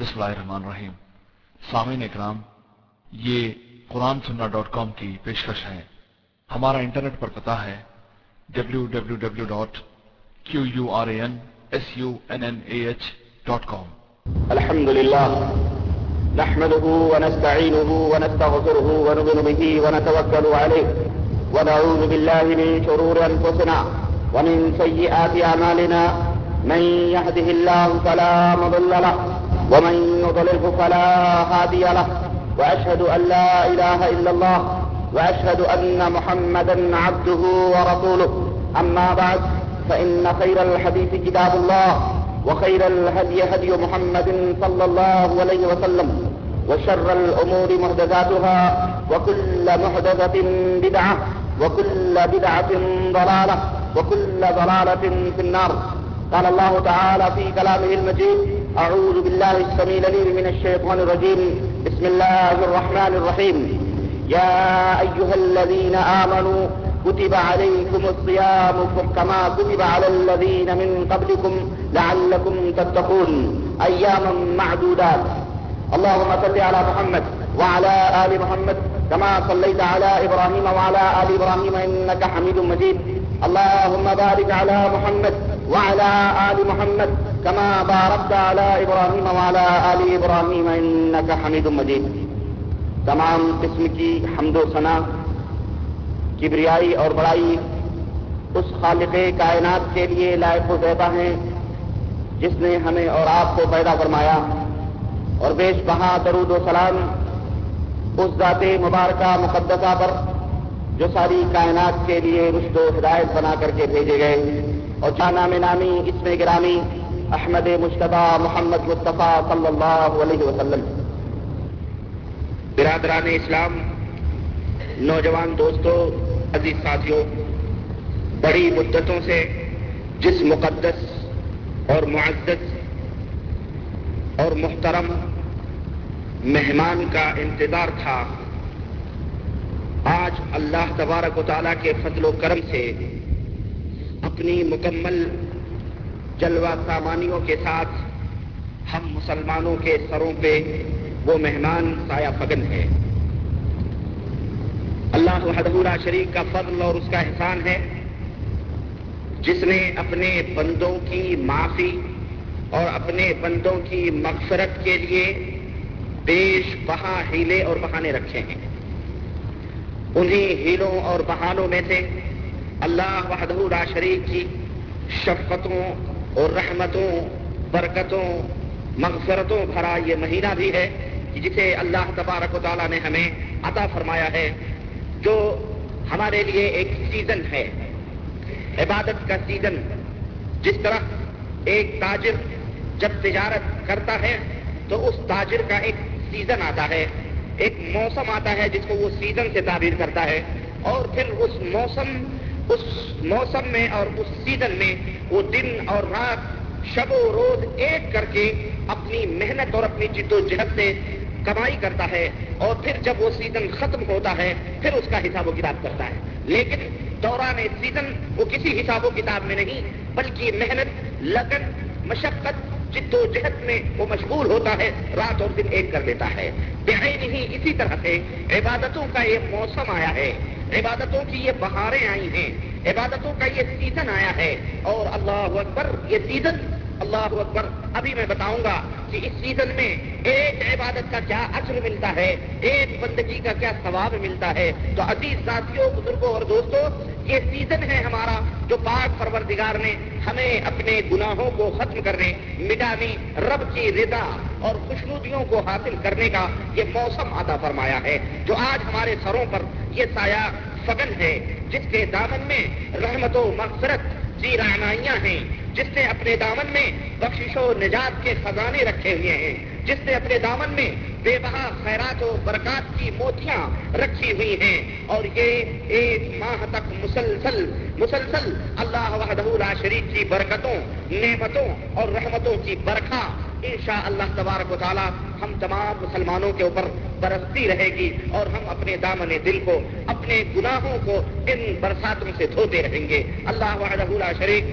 بسم اللہ الرحمن الرحیم۔ سامعین اکرام، یہ قرآن سننا ڈاٹ کام کی پیشکش ہے۔ ہمارا انٹرنیٹ پر پتا ہے W W W dot Q U R A N S U N N A H dot com الحمد لله نحمده ونستعينه ونستغفره ونؤمن به ونتوكل عليه ونعوذ بالله من شرور أنفسنا ومن سيئات أعمالنا من يهده الله فلا مضل له ومن يضلله فلا هادي له، وأشهد أن لا إله إلا الله، وأشهد أن محمدا عبده ورسوله. أما بعد، فإن خير الحديث كتاب الله، وخير الهدي هدي محمد صلى الله عليه وسلم، وشر الأمور محدثاتها، وكل محدثة بدعة، وكل بدعة ضلالة، وكل ضلالة في النار. قال الله تعالى في كلامه المجيد أعوذ بالله السميع العليم من الشيطان الرجيم. بسم الله الرحمن الرحيم. يا أيها الذين آمنوا كتب عليكم الصيام كما كتب على الذين من قبلكم لعلكم تتقون. أياما معدودات. اللهم صل على محمد وعلى آل محمد كما صليت على إبراهيم وعلى آل إبراهيم إنك حميد مجيد. اللهم بارك على محمد وعلى آل محمد كما باركت على إبراهيم وعلى آل إبراهيم إنك حميد مجيد. تمام قسم کی حمد و ثنا کبریائی اور بڑائی اس خالق کائنات کے لیے لائق و زیبہ ہیں جس نے ہمیں اور آپ کو پیدا فرمایا۔ اور بیش بہا درود و سلام اس ذات مبارکہ مقدسہ پر جو ساری کائنات کے لیے رشد و ہدایت بنا کر کے بھیجے گئے۔ اور جانا میں نامی اس میں گرامی احمد مشتبہ محمد مصطفیٰ صلی اللہ علیہ وسلم۔ برادران اسلام، نوجوان دوستوں عزیز ساتھیوں بڑی مدتوں سے جس مقدس اور معزز اور محترم مہمان کا انتظار تھا، آج اللہ تبارک و تعالیٰ کے فضل و کرم سے اپنی مکمل جلوہ سامانیوں کے ساتھ ہم مسلمانوں کے سروں پہ وہ مہمان سایہ فگن ہے اللہ وحدہ شریف کا فضل اور اس کا احسان ہے۔ جس نے اپنے بندوں کی معافی اور اپنے بندوں کی مغفرت کے لیے بیش بہا ہیلے اور بہانے رکھے ہیں۔ انہیں ہیلوں اور بہانوں میں سے اللہ وحدہ شریف کی شفقتوں اور رحمتوں، برکتوں، مغفرتوں بھرا یہ مہینہ بھی ہے جسے اللہ تبارک و تعالیٰ نے ہمیں عطا فرمایا ہے، جو ہمارے لیے ایک سیزن ہے، عبادت کا سیزن جس طرح ایک تاجر جب تجارت کرتا ہے تو اس تاجر کا ایک سیزن آتا ہے، ایک موسم آتا ہے جس کو وہ سیزن سے تعبیر کرتا ہے اور پھر اس موسم اس موسم میں اور اس سیزن میں وہ دن اور رات شب و روز ایک کر کے اپنی محنت اور اپنی جد و جہد سے کمائی کرتا ہے اور پھر جب وہ سیزن ختم ہوتا ہے، پھر اس کا حساب و کتاب کرتا ہے۔ لیکن دوران سیزن وہ کسی حساب و کتاب میں نہیں، بلکہ محنت، لگن، مشقت، جد و جہد میں وہ مشغول ہوتا ہے، رات اور دن ایک کر لیتا ہے۔ نہیں، اسی طرح سے عبادتوں کا یہ موسم آیا ہے۔ عبادتوں کی یہ بہاریں آئی ہیں، عبادتوں کا یہ سیزن آیا ہے اور اللہ اکبر یہ سیزن اللہ اکبر، ابھی میں بتاؤں گا کہ اس سیزن میں ایک عبادت کا کیا اثر ملتا ہے، ایک بندگی کا کیا ثواب ملتا ہے۔ تو عزیز ساتھیوں، بزرگوں اور دوستوں، یہ سیزن ہے ہمارا جو پاک پروردگار نے ہمیں اپنے گناہوں کو ختم کرنے، مٹانے، رب کی رضا اور خوشنودیوں کو حاصل کرنے کا یہ موسم عطا فرمایا ہے۔ جو آج ہمارے سروں پر یہ سایہ فگن ہے، جس کے دامن میں رحمت و مغفرت جی رہنائیاں ہیں جس نے اپنے دامن میں بخشش و نجات کے خزانے رکھے ہوئے ہیں، جس نے اپنے دامن میں بے بہا خیرات و برکات کی موتیاں رکھی ہوئی ہیں۔ اور یہ ایک ماہ تک مسلسل مسلسل اللہ وحدہ شریف کی برکتوں، نعمتوں اور رحمتوں کی برکھا انشاء اللہ تبارک و تعالی ہم تمام مسلمانوں کے اوپر برستی رہے گی اور ہم اپنے دامن دل کو، اپنے گناہوں کو ان برساتوں سے دھوتے رہیں گے۔ اللہ وحدہ شریف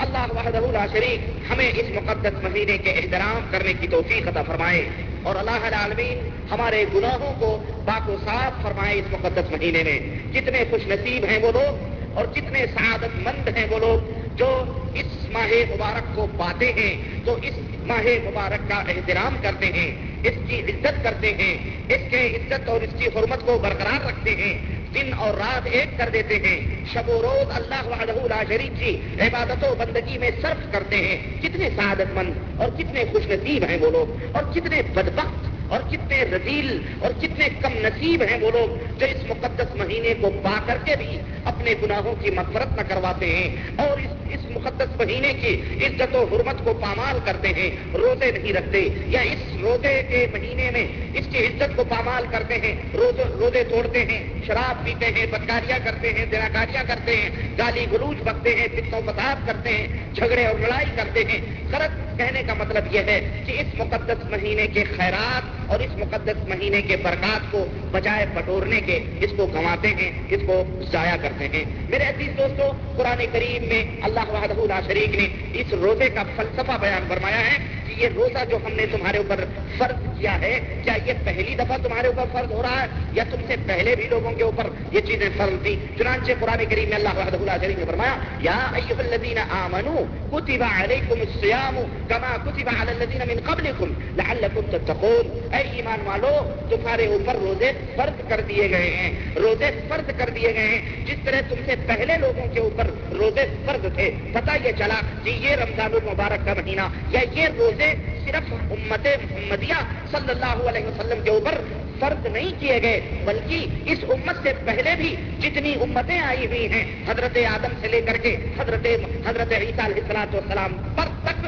اللہ وحدہ لا شریک ہمیں اس مقدس مہینے کے احترام کرنے کی توفیق عطا فرمائے اور اللہ العالمین ہمارے گناہوں کو پاک و صاف فرمائے اس مقدس مہینے میں۔ کتنے خوش نصیب ہیں وہ لوگ اور کتنے سعادت مند ہیں وہ لوگ جو اس ماہ مبارک کو پاتے ہیں تو اس ماہ مبارک کا احترام کرتے ہیں، اس کی عزت کرتے ہیں، اس کے عزت اور اس کی حرمت کو برقرار رکھتے ہیں۔ دن اور رات ایک کر دیتے ہیں۔ شب و روز اللہ وحدہ لا شریف کی جی، عبادت و بندگی میں صرف کرتے ہیں۔ کتنے سعادت مند اور کتنے خوش نصیب ہیں وہ لوگ۔ اور کتنے بدبخت اور کتنے رزیل اور کتنے کم نصیب ہیں وہ لوگ جو اس مقدس مہینے کو پا کر کے بھی اپنے گناہوں کی مفرت نہ کرواتے ہیں اور اس اس مقدس مہینے کی عزت و حرمت کو پامال کرتے ہیں، روزے نہیں رکھتے یا اس روزے کے مہینے میں اس کی عزت کو پامال کرتے ہیں، روز روزے توڑتے ہیں، شراب پیتے ہیں، بدکاریاں کرتے ہیں دراکاریاں کرتے ہیں، گالی گلوچ بکتے ہیں پتوں پتاب کرتے ہیں، جھگڑے اور لڑائی کرتے ہیں غلط کہنے کا مطلب یہ ہے کہ اس مقدس مہینے کے خیرات اور اس مقدس مہینے کے برکات کو بجائے بٹورنے کے اس کو گنواتے ہیں، اس کو ضائع کرتے ہیں۔ میرے عزیز دوستو، قرآن کریم میں اللہ وحدہ لا شریک نے اس روزے کا فلسفہ بیان فرمایا ہے کہ یہ روزہ جو ہم نے تمہارے اوپر فرض کیا ہے، کیا یہ پہلی دفعہ تمہارے اوپر فرض ہو رہا ہے یا تم سے پہلے بھی لوگوں کے اوپر یہ چیزیں فرض تھی چنانچہ قرآن کریم میں اللہ وحدہ شریف نے فرمایا، یا ایھا الذین آمنوا کتب علیکم الصیام کما کتب علی الذین من قبلکم لعلکم تتقون. اے ایمان والو، تمہارے اوپر روزے فرض کر دیے گئے ہیں۔ روزے فرض کر دیے گئے ہیں۔ جس طرح تم سے پہلے لوگوں کے اوپر روزے فرض تھے پتا یہ چلا کہ یہ رمضان المبارک کا مہینہ یا یہ روزے صرف امت محمدیہ صلی اللہ علیہ وسلم کے اوپر فرض نہیں کیے گئے، بلکہ اس امت سے پہلے بھی جتنی امتیں آئی ہوئی ہیں، حضرت آدم سے لے کر کے حضرت حضرت عیسیٰ علیہ السلاط والسلام پر تک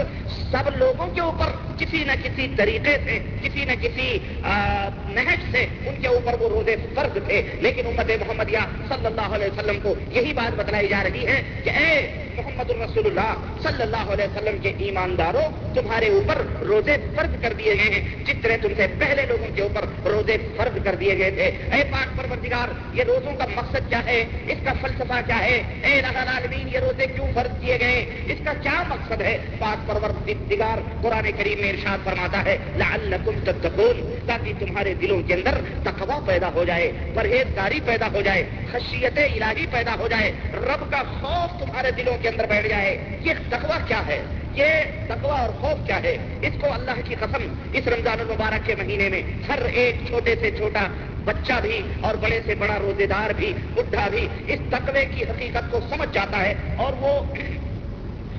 سب لوگوں کے اوپر کسی نہ کسی طریقے سے، کسی نہ کسی نہج سے ان کے اوپر وہ روزے فرض تھے۔ لیکن امت محمدیہ صلی اللہ علیہ وسلم کو یہی بات بتلائی جا رہی ہے کہ اے محمد الرسول اللہ صلی اللہ علیہ وسلم کے ایمانداروں تمہارے اوپر روزے فرض کر دیے گئے ہیں۔ جس طرح تم سے پہلے لوگوں کے اوپر روزے فرض کر دیے گئے تھے۔ اے پاک پروردگار، یہ روزوں کا مقصد کیا ہے؟ اس کا فلسفہ کیا ہے؟ اے العالمین، یہ روزے کیوں فرض کیے گئے؟ اس کا کیا مقصد ہے؟ پاک پروردگار، قرآن کریم میں ارشاد فرماتا ہے، لعلکم تتقون، تاکہ تمہارے دلوں کے اندر تقوی پیدا ہو جائے، پرہیزگاری پیدا ہو جائے، خشیت الہی پیدا ہو جائے۔ رب کا خوف تمہارے دلوں کے اندر بیٹھ جائے، یہ تقوی کیا ہے؟ یہ تقوی اور خوف کیا ہے؟ اس کو اللہ کی قسم اس رمضان المبارک کے مہینے میں ہر ایک چھوٹے سے چھوٹا بچہ بھی اور بڑے سے بڑا روزے دار بھی، بڈھا بھی اس تقوی کی حقیقت کو سمجھ جاتا ہے اور وہ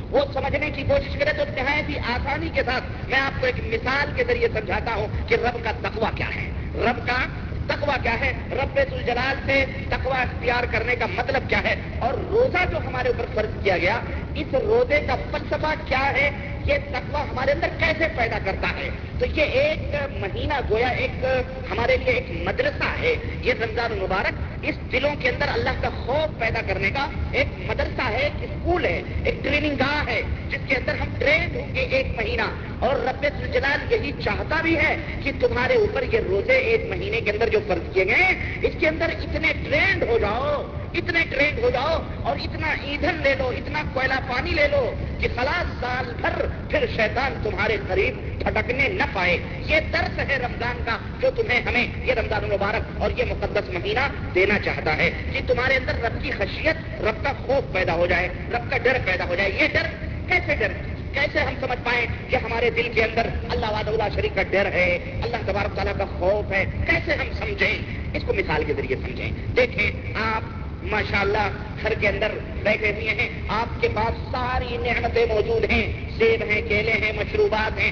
وہ سمجھنے کی کوشش کرے تو نہایت ہی آسانی کے ساتھ میں آپ کو ایک مثال کے ذریعے سمجھاتا ہوں کہ رب کا تقوی کیا ہے۔ رب کا تقوی کیا ہے؟ رب الجلال سے تقوی اختیار کرنے کا مطلب کیا ہے؟ اور روزہ جو ہمارے اوپر فرض کیا گیا، اس روزے کا فلسفہ کیا ہے یہ تقوی ہمارے اندر کیسے پیدا کرتا ہے؟ تو یہ ایک مہینہ گویا ایک ہمارے لیے ایک مدرسہ ہے۔ یہ رمضان المبارک اس دلوں کے اندر اللہ کا خوف پیدا کرنے کا ایک مدرسہ ہے، ایک اسکول ہے ایک ٹریننگ گاہ ہے جس کے اندر ہم ٹرین ہوں گے ایک مہینہ۔ اور رب جلال یہی چاہتا بھی ہے کہ تمہارے اوپر یہ روزے ایک مہینے کے اندر جو فرض کیے گئے اس کے اندر اتنے ٹرینڈ ہو جاؤ، اتنے ٹرینڈ ہو جاؤ اور اتنا ایندھن لے لو، اتنا کوئلہ پانی لے لو کہ خلاص سال بھر پھر شیطان تمہارے قریب پھٹکنے نہ پائے۔ یہ درس ہے رمضان کا جو تمہیں ہمیں یہ رمضان المبارک اور یہ مقدس مہینہ دینا چاہتا ہے کہ تمہارے اندر رب کی خشیت، رب کا خوف پیدا ہو جائے، رب کا ڈر پیدا ہو جائے۔ یہ ڈر کیسے ڈر؟ کیسے ہم سمجھ پائیں کہ ہمارے دل کے اندر اللہ واد اللہ شریف کا ڈر ہے، اللہ تبارک تعالیٰ کا خوف ہے؟ کیسے ہم سمجھیں؟ اس کو مثال کے ذریعے سمجھیں۔ دیکھیں، آپ ماشاء اللہ گھر کے اندر بیٹھے ہوئے ہیں۔ آپ کے پاس ساری نعمتیں موجود ہیں۔ سیب ہیں، کیلے ہیں، مشروبات ہیں۔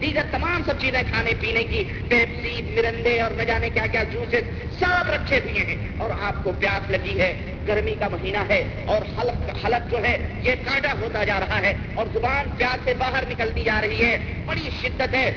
دیگر تمام سب چیزیں کھانے پینے کی۔ پیپسی، مرندے اور نہ جانے کیا کیا جوسز سب رکھے ہوئے ہیں۔ اور آپ کو پیاس لگی ہے۔ گرمی کا مہینہ ہے اور حلق حلق جو ہے، یہ کانٹا ہوتا جا رہا ہے اور زبان پیاس سے باہر نکلتی جا رہی ہے۔ بڑی شدت ہے۔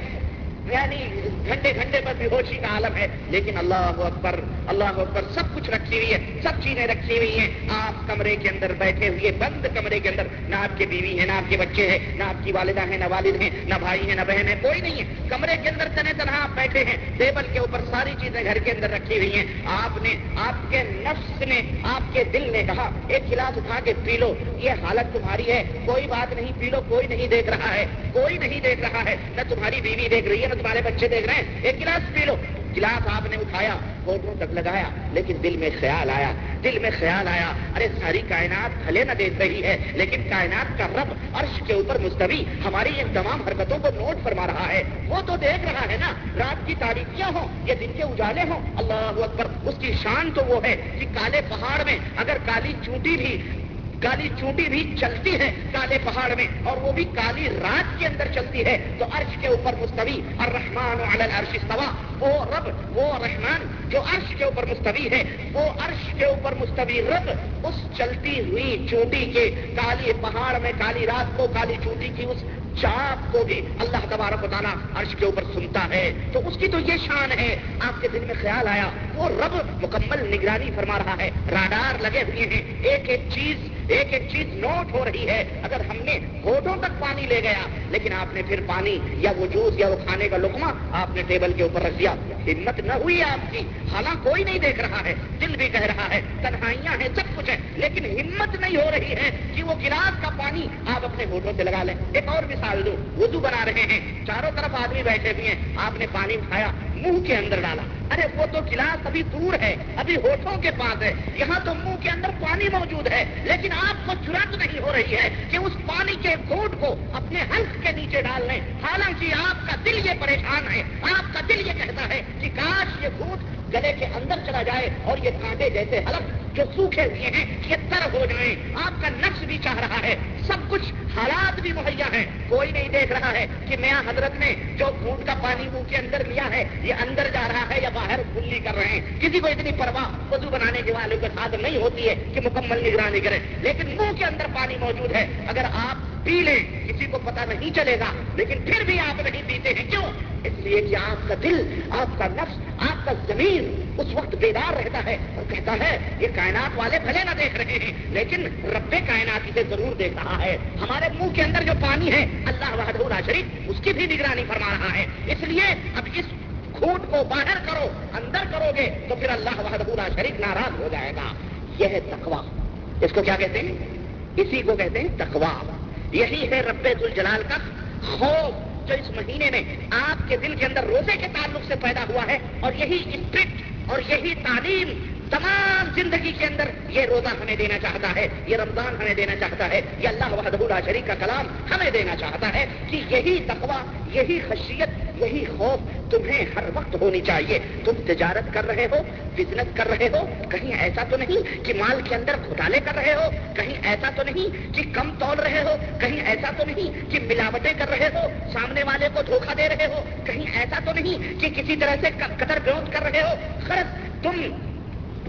یعنی گھنٹے گھنٹے پر بے ہوشی کا عالم ہے۔ لیکن اللہ اکبر اللہ اکبر سب کچھ رکھی ہوئی ہے، سب چیزیں رکھی ہوئی ہیں۔ آپ کمرے کے اندر بیٹھے ہوئے، بند کمرے کے اندر، نہ آپ کے بیوی ہے نہ آپ کے بچے ہیں، نہ آپ کی والدہ ہیں، نہ والد ہیں، نہ بھائی ہیں، نہ بہن ہے کوئی نہیں ہے۔ کمرے کے اندر تنے تنہا آپ بیٹھے ہیں، ٹیبل کے اوپر ساری چیزیں گھر کے اندر رکھی ہوئی ہیں۔ آپ نے، آپ کے نفس نے، آپ کے دل نے کہا، ایک گلاس اٹھا کے پی لو، یہ حالت تمہاری ہے۔ کوئی بات نہیں، پی لو، کوئی نہیں دیکھ رہا ہے، کوئی نہیں دیکھ رہا ہے، نہ تمہاری بیوی دیکھ رہی ہے نہ تمہارے بچے دیکھ رہے ہیں، ایک گلاس پی لو۔ گلاس آپ نے اٹھایا فوٹو تک لگایا، لیکن دل میں خیال آیا۔ دل میں خیال آیا، ارے ساری کائنات بھلے نہ دیکھ رہی ہے، لیکن کائنات کا رب عرش کے اوپر مستوی ہماری ان تمام حرکتوں کو نوٹ فرما رہا ہے۔ وہ تو دیکھ رہا ہے نا، رات کی تاریخیاں ہوں یا دن کے اجالے ہوں۔ اللہ اکبر، اس کی شان تو وہ ہے کہ کالے پہاڑ میں اگر کالی چونٹی بھی کالی چونٹی بھی چلتی ہے کالے پہاڑ میں اور وہ بھی کالی رات کے اندر چلتی ہے تو عرش کے اوپر مستوی اور رحمان عرش استوا وہ رب، وہ رحمان جو عرش کے اوپر مستوی ہے، وہ عرش کے اوپر مستوی رب۔ اس چلتی ہوئی چونٹی کے کالی پہاڑ میں، کالی رات کو کالی چونٹی کی اس چاپ کو بھی اللہ تبارک و تعالیٰ عرش کے اوپر سنتا ہے۔ تو اس کی تو یہ شان ہے، آپ کے دل میں خیال آیا، وہ رب مکمل نگرانی فرما رہا ہے۔ راڈار لگے ہوئے ہیں، ایک ایک چیز، ایک ایک چیز نوٹ ہو رہی ہے۔ اگر ہم نے ہوٹوں تک پانی لے گیا، لیکن آپ نے پھر پانی یا وہ جوس یا وہ کھانے کا لکما آپ نے ٹیبل کے اوپر رکھ دیا۔ ہمت نہ ہوئی آپ کی۔ حالانکہ کوئی نہیں دیکھ رہا ہے، دل بھی کہہ رہا ہے، تنہائیاں ہیں، سب کچھ ہے لیکن ہمت نہیں ہو رہی ہے کہ وہ گلاس کا پانی آپ اپنے ہوٹوں سے لگا لیں۔ ایک اور مثال دو وضو بنا رہے ہیں۔ چاروں طرف آدمی بیٹھے ہوئے ہیں۔ آپ نے پانی اٹھایا، منہ کے اندر ڈالا۔ ارے، وہ تو گلاس ابھی دور ہے، ابھی ہوٹوں کے پاس ہے۔ یہاں تو منہ کے اندر پانی موجود ہے، لیکن آپ کو چرت نہیں ہو رہی ہے کہ اس پانی کے گھوٹ کو اپنے ہلک کے نیچے ڈال لیں۔ حالانکہ آپ کا دل یہ پریشان ہے، آپ کا دل یہ کہتا ہے کہ کاش یہ گھوٹ گلے کے اندر چلا جائے اور یہ کانٹے جیسے حلق جو سوکھے ہوئے ہیں، یہ تر ہو جائیں۔ آپ کا نفس بھی چاہ رہا ہے۔ سب کچھ حالات بھی مہیا ہیں۔ کوئی نہیں دیکھ رہا ہے کہ میاں حضرت نے جو گھونٹ کا پانی منہ کے اندر لیا ہے، یہ اندر جا رہا ہے یا باہر کھلی کر رہے ہیں۔ کسی کو اتنی پرواہ وضو بنانے کے والے کے ساتھ نہیں ہوتی ہے کہ مکمل نگرانی کرے۔ لیکن منہ کے اندر پانی موجود ہے۔ اگر آپ پی لیں، کسی کو پتا نہیں چلے گا، لیکن پھر بھی آپ نہیں پیتے ہیں۔ کیوں؟ اس لیے کہ آپ کا دل، آپ کا نفس، آپ کا زمین اس وقت بیدار رہتا ہے اور کہتا ہے، یہ کائنات والے بھلے نہ دیکھ رہے ہیں، لیکن رب کائنات اسے ضرور دیکھ رہا ہے۔ ہمارے منہ کے اندر جو پانی ہے، اللہ وحدہ شریف اس کی بھی نگرانی فرما رہا ہے۔ اس لیے اب اس کھوٹ کو باہر کرو، اندر کرو گے، تو پھر اللہ وحدہ شریف ناراض ہو جائے گا۔ یہ ہے تقوا اس کو کیا کہتے ہیں؟ اسی کو کہتے ہیں تقوا یہی ہے رب الجلال کا خوف جو اس مہینے میں آپ کے دل کے اندر روزے کے تعلق سے پیدا ہوا ہے اور یہی اسپرٹ اور یہی تعلیم تمام زندگی کے اندر یہ روزہ ہمیں دینا چاہتا ہے، یہ رمضان ہمیں دینا چاہتا ہے، یہ اللہ وحدہ شریف کا کلام ہمیں دینا چاہتا ہے کہ یہی تقوی، یہی خشیت یہی خوف تمہیں ہر وقت ہونی چاہیے۔ تم تجارت کر رہے ہو بزنس کر رہے ہو، کہیں ایسا تو نہیں کہ مال کے اندر گھوٹالے کر رہے ہو، کہیں ایسا تو نہیں کہ کم تول رہے ہو، کہیں ایسا تو نہیں کہ ملاوٹیں کر رہے ہو، سامنے والے کو دھوکہ دے رہے ہو، کہیں ایسا تو نہیں کہ کسی طرح سے قدر گروتھ کر رہے ہو۔ خرچ تم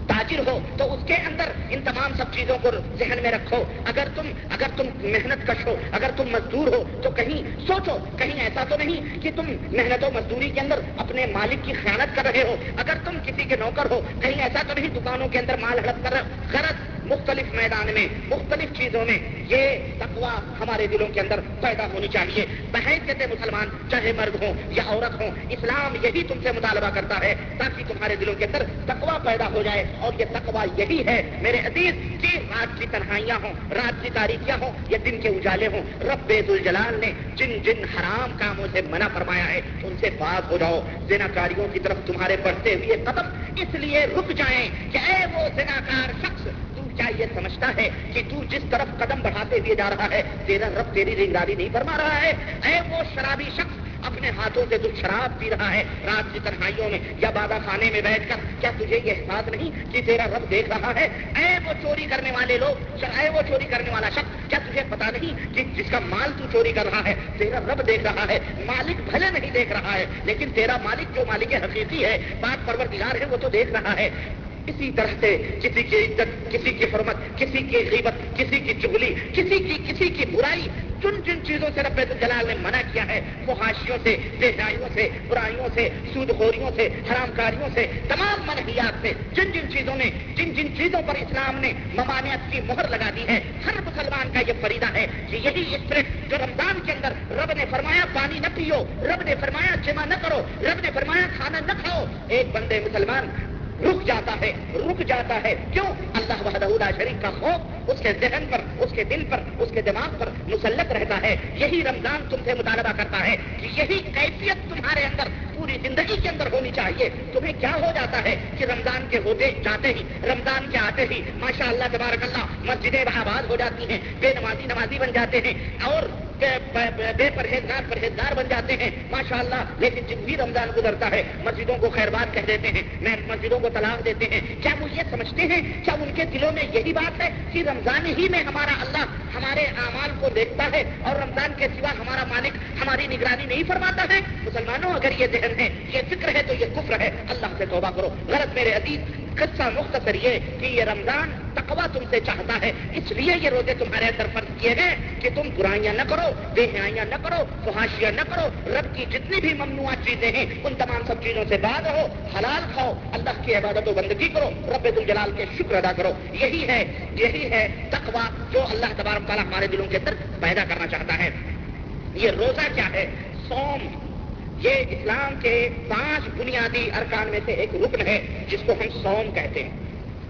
تاجر ہو تو اس کے اندر ان تمام سب چیزوں کو ذہن میں رکھو۔ اگر تم اگر تم محنت کش ہو، اگر تم مزدور ہو، تو کہیں سوچو، کہیں ایسا تو نہیں کہ تم محنت و مزدوری کے اندر اپنے مالک کی خیانت کر رہے ہو۔ اگر تم کسی کے نوکر ہو، کہیں ایسا تو نہیں دکانوں کے اندر مال ہڑپ کر رہے غرض مختلف میدان میں، مختلف چیزوں میں یہ تقوا ہمارے دلوں کے اندر پیدا ہونی چاہیے۔ بحیثیت مسلمان چاہے مرد ہوں یا عورت ہوں، اسلام یہی تم سے مطالبہ کرتا ہے تاکہ تمہارے دلوں کے اندر تقوا پیدا ہو جائے۔ اور یہ تقوا یہی ہے، میرے عزیز، کہ رات کی تنہائیاں ہوں، رات کی تاریخیاں ہوں یا دن کے اجالے ہوں۔ رب الجلال نے جن جن حرام کاموں سے منع فرمایا ہے، ان سے بات ہو جاؤ۔ زنا کاریوں کی طرف تمہارے بڑھتے ہوئے قدم اس لیے رک جائیں کہ اے وہ زنا کار شخص کیا یہ سمجھتا ہے کہ تو جس طرف قدم بڑھاتے ہوئے جا رہا ہے، تیرا رب تیری رنگداری نہیں فرما رہا ہے؟ اے وہ شرابی شخص اپنے ہاتھوں سے تو شراب پی رہا ہے۔ رات کی تنہائیوں میں یا بابا خانے میں بیٹھ کر، کیا تجھے یہ احساس نہیں کہ تیرا رب دیکھ رہا ہے؟ اے وہ چوری کرنے والے لوگ، اے وہ چوری کرنے والا شخص، کیا تجھے پتا نہیں کہ جس کا مال تو چوری کر رہا ہے، تیرا رب دیکھ رہا ہے؟ مالک بھلے نہیں دیکھ رہا ہے، لیکن تیرا مالک جو مالک حقیقی ہے بات پرور ہے، وہ تو دیکھ رہا ہے۔ اسی طرح سے کسی کی عزت، کسی کی حرمت، کسی کی غیبت، کسی کی چگلی، کسی کی کسی کی برائی جن جن چیزوں سے رب جلال نے منع کیا ہے۔ وہ ہاشیوں سے بےجائیوں سے، برائیوں سے سود خوریوں سے حرام کاریوں سے، تمام منحیات سے۔ جن جن چیزوں میں جن جن چیزوں پر اسلام نے ممانعت کی مہر لگا دی ہے، ہر مسلمان کا یہ فریدہ ہے کہ یہی اسپرٹ جو رمضان کے اندر رب نے فرمایا پانی نہ پیو، رب نے فرمایا جمع نہ کرو، رب نے فرمایا کھانا نہ کھاؤ۔ ایک بندے مسلمان رک جاتا ہے، رک جاتا ہے۔ کیوں؟ اللہ وحدہ شریف کا خوف اس کے ذہن پر، اس کے دل پر، اس کے دماغ پر مسلط رہتا ہے۔ یہی رمضان تم سے مطالبہ کرتا ہے کہ یہی کیفیت تمہارے اندر پوری زندگی کے اندر ہونی چاہیے۔ تمہیں کیا ہو جاتا ہے کہ رمضان کے ہوتے جاتے ہی، رمضان کے آتے ہی ماشاء اللہ تبارک اللہ مسجدیں آباد ہو جاتی ہیں، بے نمازی نمازی بن جاتے ہیں اور بے پرہیزگار پرہیزگار بن جاتے ہیں ماشاء اللہ لیکن جن بھی رمضان گزرتا ہے، مسجدوں کو خیر بات کہہ دیتے ہیں، میں مسجدوں کو طلاق دیتے ہیں۔ کیا وہ یہ سمجھتے ہیں؟ کیا ان کے دلوں میں یہی بات ہے کہ رمضان ہی میں ہمارا اللہ ہمارے اعمال کو دیکھتا ہے اور رمضان کے سوا ہمارا مالک ہماری نگرانی نہیں فرماتا ہے؟ مسلمانوں، اگر یہ ذہن ہے، یہ فکر ہے تو یہ کفر ہے، اللہ سے توبہ کرو۔ غلط میرے عزیز قصہ مختصر یہ کہ یہ رمضان تقوا تم سے چاہتا ہے، اس لیے یہ روزے تمہارے اندر فرض کیے گئے کہ تم برائیاں نہ کرو بے حیاں نہ کرو، فحاشیاں نہ کرو، رب کی جتنی بھی ممنوع چیزیں ہیں، ان تمام سب چیزوں سے بعد رہو، حلال کھاؤ، اللہ کی عبادت و بندگی کرو، رب الجلال کے شکر ادا کرو۔ یہی ہے یہی ہے تقوا جو اللہ تبارک تعالیٰ ہمارے دلوں کے اندر پیدا کرنا چاہتا ہے۔ یہ روزہ کیا ہے؟ سوم یہ اسلام کے پانچ بنیادی ارکان میں سے ایک رکن ہے، جس کو ہم سوم کہتے ہیں۔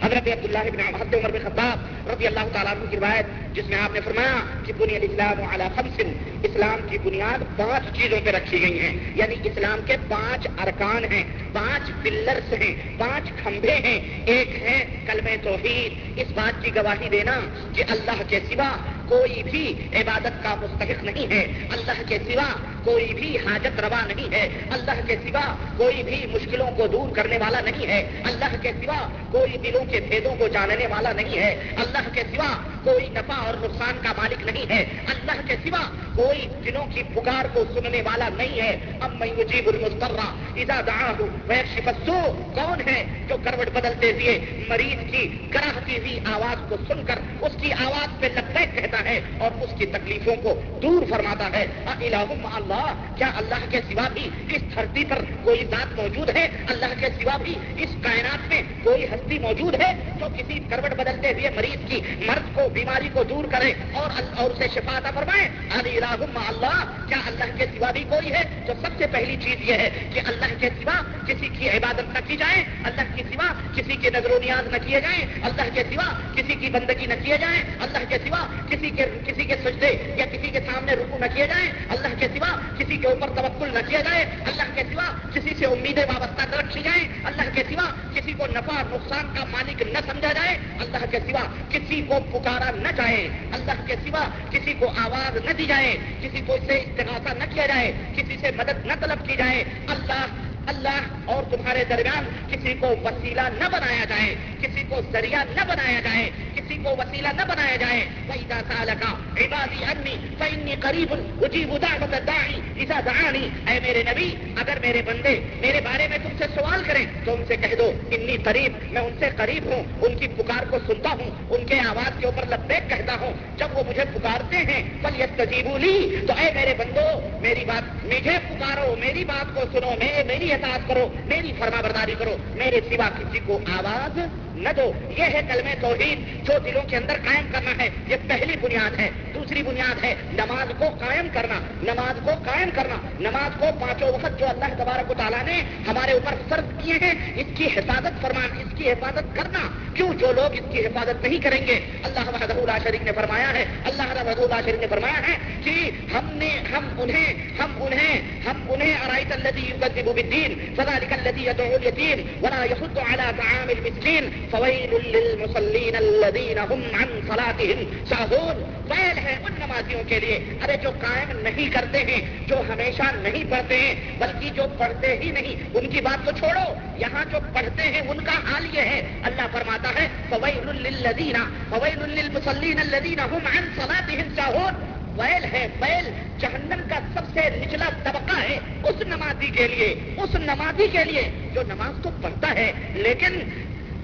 حضرت عبداللہ بن حضرت عمر بن خطاب رضی اللہ تعالیٰ عنہ کی روایت، جس میں آپ نے فرمایا کہ بنیاد اسلام علی خمس، اسلام کی بنیاد پانچ چیزوں پہ رکھی گئی ہیں۔ یعنی اسلام کے پانچ ارکان ہیں، پانچ پلرس ہیں، پانچ کھمبے ہیں۔ ایک ہے کلم توحید، اس بات کی گواہی دینا کہ اللہ کے سوا کوئی بھی عبادت کا مستحق نہیں ہے۔ اللہ کے سوا کوئی بھی حاجت روا نہیں ہے۔ اللہ کے سوا کوئی بھی مشکلوں کو دور کرنے والا نہیں ہے۔ اللہ کے سوا کوئی دلوں کے بھیدوں کو جاننے والا نہیں ہے۔ اللہ کے سوا کوئی نفع اور نقصان کا مالک نہیں ہے۔ اللہ کے سوا کوئی دلوں کی پکار کو سننے والا نہیں ہے۔ اب میں مجیب المسترا ادا دعا ہوں کون ہے جو کروٹ بدلتے ہوئے مریض کی کراہتی ہوئی آواز کو سن کر اس کی آواز پہ لگتا کہتا ہے اور اس کی تکلیفوں کو دور فرماتا ہے۔ اللہ، کیا اللہ کے سوا بھی اس دھرتی پر کوئی ذات موجود ہے؟ اللہ کے سوا بھی اس کائنات میں کوئی ہستی موجود ہے جو کسی کروٹ بدلتے ہوئے مریض کی مرض کو، بیماری کو دور کرے اور اور اسے شفا عطا فرمائے؟ علی اللہ، کیا اللہ کے سوا بھی کوئی ہے تو سب سے پہلی چیز یہ ہے کہ اللہ کے سوا کسی کی عبادت نہ کی جائے، اللہ کے سوا کسی کے نظر و نیاز نہ کیے جائیں، اللہ کے سوا کسی کی بندگی نہ کیے جائیں، اللہ کے سوا کسی کسی کے کسی کے سجدے یا کسی کے سامنے رکو نہ کیے جائیں، اللہ کے سوا کسی کے اوپر توکل نہ کیا جائے اللہ کے سوا کسی سے امیدیں وابستہ نہ رکھی جائیں، اللہ کے سوا کسی کو نفع نقصان کا مالک نہ سمجھا جائے، اللہ کے سوا کسی کو پکارا نہ جائے، اللہ کے سوا کسی کو آواز نہ دی جائے، کسی کو اسے استغاثہ نہ کیا جائے، کسی سے مدد نہ طلب کی جائے، اللہ اللہ اور تمہارے درمیان کسی کو وسیلہ نہ بنایا جائے، کسی کو ذریعہ نہ بنایا جائے، کسی کو وسیلہ نہ بنایا جائے۔ وَإِذَا سَأَلَكَ، عِبَادِي عَنِّي فَإِنِّي قَرِيبٌ اُجِيبُ دَعْوَةَ الدَّاعِ اِذَا دَعَانِي۔ اے میرے نبی، اگر میرے بندے میرے بارے میں تم سے سوال کریں، تو ان سے کہہ دو انی قریب میں ان سے قریب ہوں، ان کی پکار کو سنتا ہوں، ان کے آواز کے اوپر لبیک کہتا ہوں۔ جب وہ مجھے پکارتے ہیں پل یستجیبوا لی تو اے میرے بندو، میری بات، مجھے پکارو، میری بات کو سنو میری اطاعت کرو میری فرما برداری کرو میرے سوا کسی کو آواز نہ دو، یہ ہے کلمہ توحید جو دلوں کے اندر قائم کرنا ہے۔ یہ پہلی بنیاد ہے۔ دوسری بنیاد ہے نماز کو قائم کرنا۔ نماز کو قائم کرنا۔ نماز کو پانچوں وقت جو اللہ تبارک و تعالیٰ نے ہمارے اوپر فرض کیے ہیں، اس کی حفاظت فرما، اس کی حفاظت کرنا۔ کیوں؟ جو لوگ اس کی حفاظت نہیں کریں گے۔ اللہ اللہ شریف نے فرمایا ہے، اللہ اللہ شریف نے فرمایا ہے کہ ہم نے، ہم انہیں ہم انہیں ہم انہیں، ارائیت الذی یکذب بالدین، فذلک الذی يدعو الیتیم، ولا يحض على طعام المسکین۔ فویل للمصلین الذین هم عن صلاتهم ساہون ویل ہے ان نمازیوں کے لیے، ارے جو قائم نہیں کرتے ہیں، جو ہمیشہ نہیں پڑھتے ہیں، بلکہ جو پڑھتے ہی نہیں، ان کی بات تو چھوڑو، یہاں جو پڑھتے ہیں، ان کا حال یہ ہے۔ اللہ فرماتا ہے فویل للذین فویل للمصلین الذین هم عن صلاتهم ساہون ویل ہے ویل جہنم کا سب سے نچلا طبقہ ہے اس نمازی کے لیے، اس نمازی کے لیے جو نماز تو پڑھتا ہے، لیکن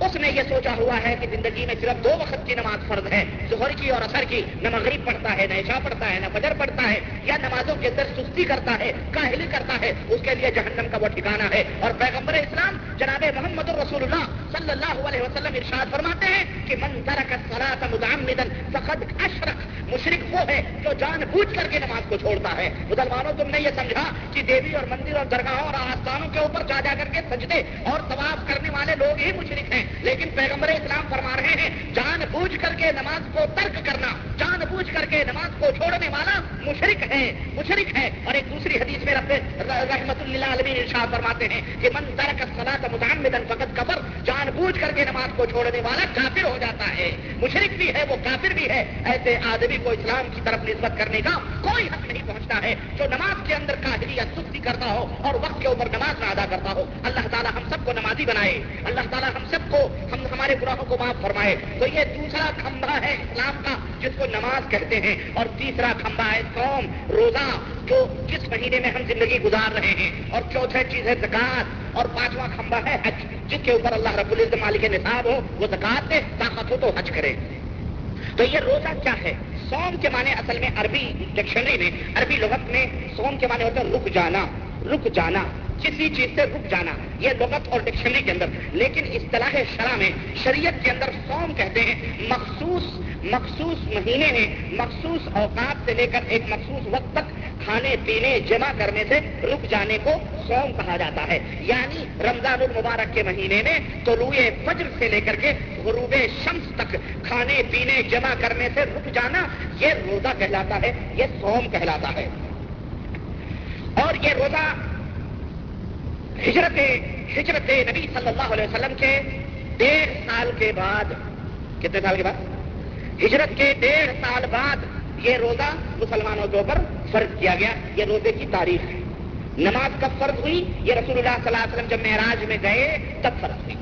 اس نے یہ سوچا ہوا ہے کہ زندگی میں صرف دو وقت کی نماز فرض ہے، ظہر کی اور اثر کی، نہ مغرب پڑھتا ہے، نہ عشاء پڑھتا ہے، نہ فجر پڑھتا ہے، یا نمازوں کے اندر سستی کرتا ہے کاہلی کرتا ہے، اس کے لیے جہنم کا وہ ٹھکانا ہے۔ اور پیغمبر اسلام جناب محمد الرسول اللہ صلی اللہ علیہ وسلم ارشاد فرماتے ہیں کہ من ترک الصلاۃ متعمدا فقد اشرک۔ مشرک وہ ہے جو جان بوجھ کر کے نماز کو چھوڑتا ہے۔ مسلمانوں، تم نے یہ سمجھا کہ دیوی اور مندر اور درگاہوں اور آستانوں کے اوپر جا جا کر کے سجدے اور طواف کرنے والے لوگ ہی مشرک ہیں۔ لیکن پیغمبر اسلام فرما رہے ہیں، جان بوجھ کر کے نماز کو ترک کرنا، جان بوجھ کر کے نماز کو چھوڑنے والا مشرک ہے مشرک ہے۔ اور ایک دوسری حدیث میں رب رحمت اللہ علیہ ارشاد فرماتے ہیں کہ من ترک الصلاۃ متعمدا فقط کفر، جان بوجھ کر کے نماز کو چھوڑنے والا کافر ہو جاتا ہے۔ مشرک بھی ہے، وہ کافر بھی ہے۔ ایسے آدمی کو اسلام کی طرف نسبت کرنے کا کوئی حق نہیں پہنچتا ہے۔ جو نماز کے اندر کاہلی یا سستی کرتا ہو اور وقت کے اوپر نماز نہ ادا کرتا ہو، اللہ تعالیٰ ہم سب کو نمازی بنائے۔ اللہ تعالیٰ ہم سب کو ہم ہمارے گناہوں کو معاف فرمائے۔ تو یہ دوسرا کھمبا ہے اسلام کا، جس کو نماز کہتے ہیں۔ اور تیسرا کھمبا ہے قوم روزہ، جو کس مہینے میں ہم زندگی گزار رہے ہیں۔ اور چوتھا چیز ہے زکات اور پانچواں کھمبا ہے حج، جس کے اوپر اللہ رب العزت مالک نصاب ہو، وہ زکات دے طاقت ہو تو حج کرے۔ تو یہ روزہ کیا ہے؟ سوم کے معنی اصل میں عربی ڈکشنری میں، عربی لغت میں سوم کے معنی ہوتا ہے رک جانا رک جانا۔ کسی چیز سے رک جانا، یہ لغت اور ڈکشنری کے اندر۔ لیکن اصطلاح شرح میں شریعت کے اندر سوم کہتے ہیں، مخصوص مخصوص مہینے میں، مخصوص اوقات سے لے کر ایک مخصوص وقت تک کھانے، پینے، جمع کرنے سے رک جانے کو سوم کہا جاتا ہے۔ یعنی رمضان المبارک کے مہینے میں طلوع فجر سے لے کر کے غروب شمس تک کھانے، پینے، جمع کرنے سے رک جانا، یہ روزہ کہلاتا ہے، یہ سوم کہلاتا ہے۔ اور یہ روزہ ہجرت ہجرت نبی صلی اللہ علیہ وسلم کے ڈیڑھ سال کے بعد، کتنے سال کے بعد؟ ہجرت کے ڈیڑھ سال بعد یہ روزہ مسلمانوں کے اوپر فرض کیا گیا۔ یہ روزے کی تاریخ ہے۔ نماز کب فرض ہوئی؟ یہ رسول اللہ صلی اللہ علیہ وسلم جب معراج میں گئے تب فرض ہوئی۔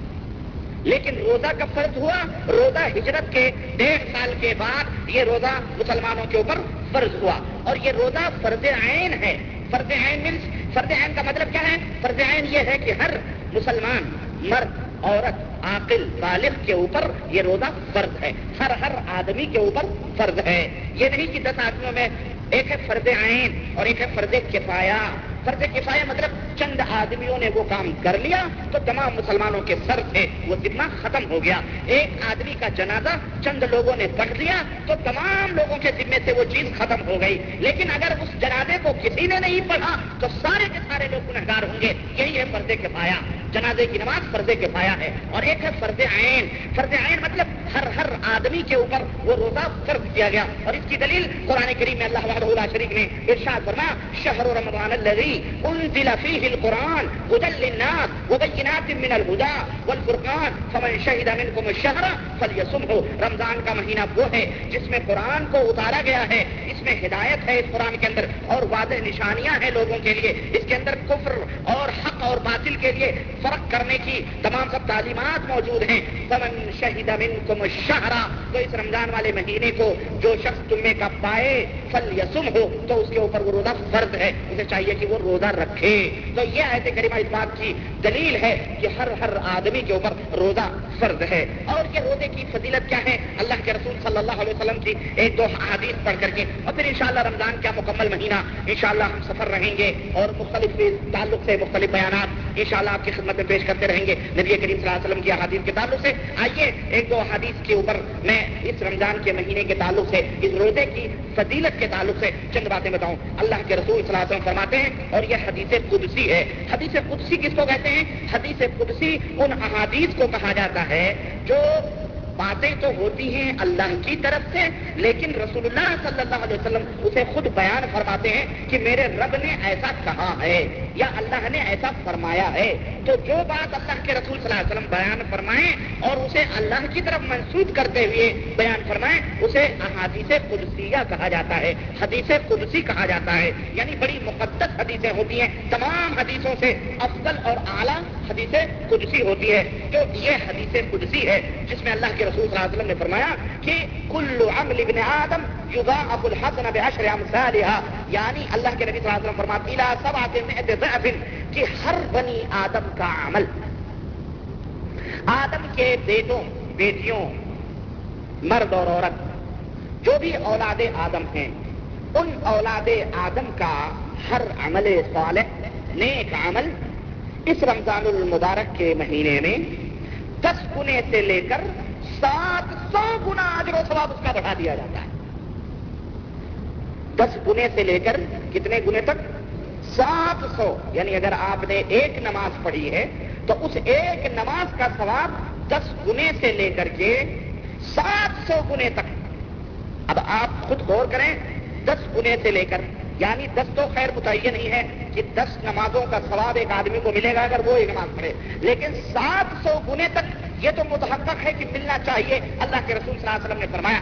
لیکن روزہ کب فرض ہوا؟ روزہ ہجرت کے ڈیڑھ سال کے بعد یہ روزہ مسلمانوں کے اوپر فرض ہوا۔ اور یہ روزہ فرض عین ہے۔ فرض عین مینس فرض عین کا مطلب کیا ہے؟ فرض عین یہ ہے کہ ہر مسلمان، مرد، عورت، عاقل، بالغ کے اوپر یہ روزہ فرض ہے۔ ہر ہر آدمی کے اوپر فرض ہے۔ یہ نہیں کہ دس آدمیوں میں ایک ہے فرض عین اور ایک ہے فرض کفایا فرض کفایا مطلب چند آدمیوں نے وہ کام کر لیا تو تمام مسلمانوں کے سر تھے، وہ ذمہ ختم ہو گیا۔ ایک آدمی کا جنازہ چند لوگوں نے پڑھ لیا تو تمام لوگوں کے ذمے سے وہ چیز ختم ہو گئی۔ لیکن اگر اس جنازے کو کسی نے نہیں پڑھا تو سارے کے سارے لوگ گنہگار ہوں گے۔ یہی ہے فرض کفایا جنازے کی نماز فرض کفایا ہے۔ اور ایک ہے فرض عین۔ فرض عین مطلب ہر ہر آدمی کے اوپر وہ روزہ فرض کیا گیا۔ اور اس کی دلیل قرآن کریم میں اللہ وحدہ شریف نے ارشاد فرما، شہر رمضان الذي انزل فيه القرآن هدى للناس وبينات من الهدى والفرقان، فمن شهد منكم الشهر فليصمه رمضان کا مہینہ وہ ہے جس میں قرآن کو اتارا گیا ہے، اس میں ہدایت ہے اس قرآن کے اندر، اور واضح نشانیاں ہیں لوگوں کے لیے۔ اس کے اندر کفر اور حق اور باطل کے لیے فرق کرنے کی تمام سب تعلیمات موجود ہیں۔ فمن شہید منکم الشہر، تو اس رمضان والے مہینے کو جو شخص تم میں کا پائے فل یسم ہو تو اس کے اوپر وہ روزہ فرض ہے۔ اسے چاہیے کہ وہ روزہ رکھے۔ تو یہ آیت کریمہ اس بات کی دلیل ہے کہ ہر ہر آدمی کے اوپر روزہ فرض ہے۔ اور یہ روزے کی فضیلت کیا ہے؟ اللہ کے رسول صلی اللہ علیہ وسلم کی ایک دو حدیث پڑھ کر کے۔ اور پھر انشاءاللہ رمضان کا مکمل مہینہ، انشاءاللہ ہم سفر رہیں گے۔ اور مختلف تعلق سے مختلف بیانات انشاءاللہ آپ کی خدمت میں پیش کرتے رہیں گے۔ نبی کریم صلی اللہ علیہ وسلم کی احادیث کے تعلق سے۔ آئیے ایک دو حدیث کے اوپر میں اس رمضان کے مہینے کے تعلق سے، اس روزے کی فضیلت کے تعلق سے چند باتیں بتاؤں۔ اللہ کے رسول صلی اللہ علیہ وسلم فرماتے ہیں، اور یہ حدیث قدسی ہے۔ حدیث قدسی کس کو کہتے ہیں؟ حدیث قدسی ان احادیث کو کہا جاتا ہے جو باتیں تو ہوتی ہیں اللہ کی طرف سے، لیکن رسول اللہ صلی اللہ علیہ وسلم اسے خود بیان فرماتے ہیں کہ میرے رب نے ایسا کہا ہے یا اللہ نے ایسا فرمایا ہے۔ تو جو بات اللہ کے رسول صلی اللہ علیہ وسلم بیان فرمائیں اور اسے اللہ کی طرف منسوخ کرتے ہوئے بیان فرمائیں، اسے احادیث قدسیہ کہا جاتا ہے، حدیث قدسی کہا جاتا ہے۔ یعنی بڑی مقدس حدیثیں ہوتی ہیں، تمام حدیثوں سے افضل اور اعلیٰ حدیث قدسی ہوتی ہے۔ تو یہ حدیث قدسی ہے، جس میں اللہ کے رسول صلی اللہ علیہ وسلم نے فرمایا کہ کل عمل ابن آدم یضاعف الحسن بعشر امثالها یعنی اللہ کے نبی صلی اللہ علیہ وسلم فرماتے الى سبعۃ مئۃ ضعف کہ ہر بنی آدم کا عمل۔ آدم کے بیٹوں، بیٹیوں، مرد اور عورت، جو بھی اولاد آدم ہیں، ان اولاد آدم کا ہر عمل صالح، نیک عمل اس رمضان المبارک کے مہینے میں دس گنے سے لے کر سات سو گنا اجر و ثواب اس کا بڑھا دیا جاتا ہے۔ دس گنے سے لے کر کتنے گنے تک؟ سات سو۔ یعنی اگر آپ نے ایک نماز پڑھی ہے، تو اس ایک نماز کا ثواب دس گنے سے لے کر کے سات سو گنے تک۔ اب آپ خود غور کریں، دس گنے سے لے کر یعنی دس تو خیر متعین نہیں ہے کہ دس نمازوں کا ثواب ایک آدمی کو ملے گا اگر وہ ایک نماز پڑھے۔ لیکن سات سو گنے تک یہ تو متحقق ہے کہ ملنا چاہیے۔ اللہ کے رسول صلی اللہ علیہ وسلم نے فرمایا۔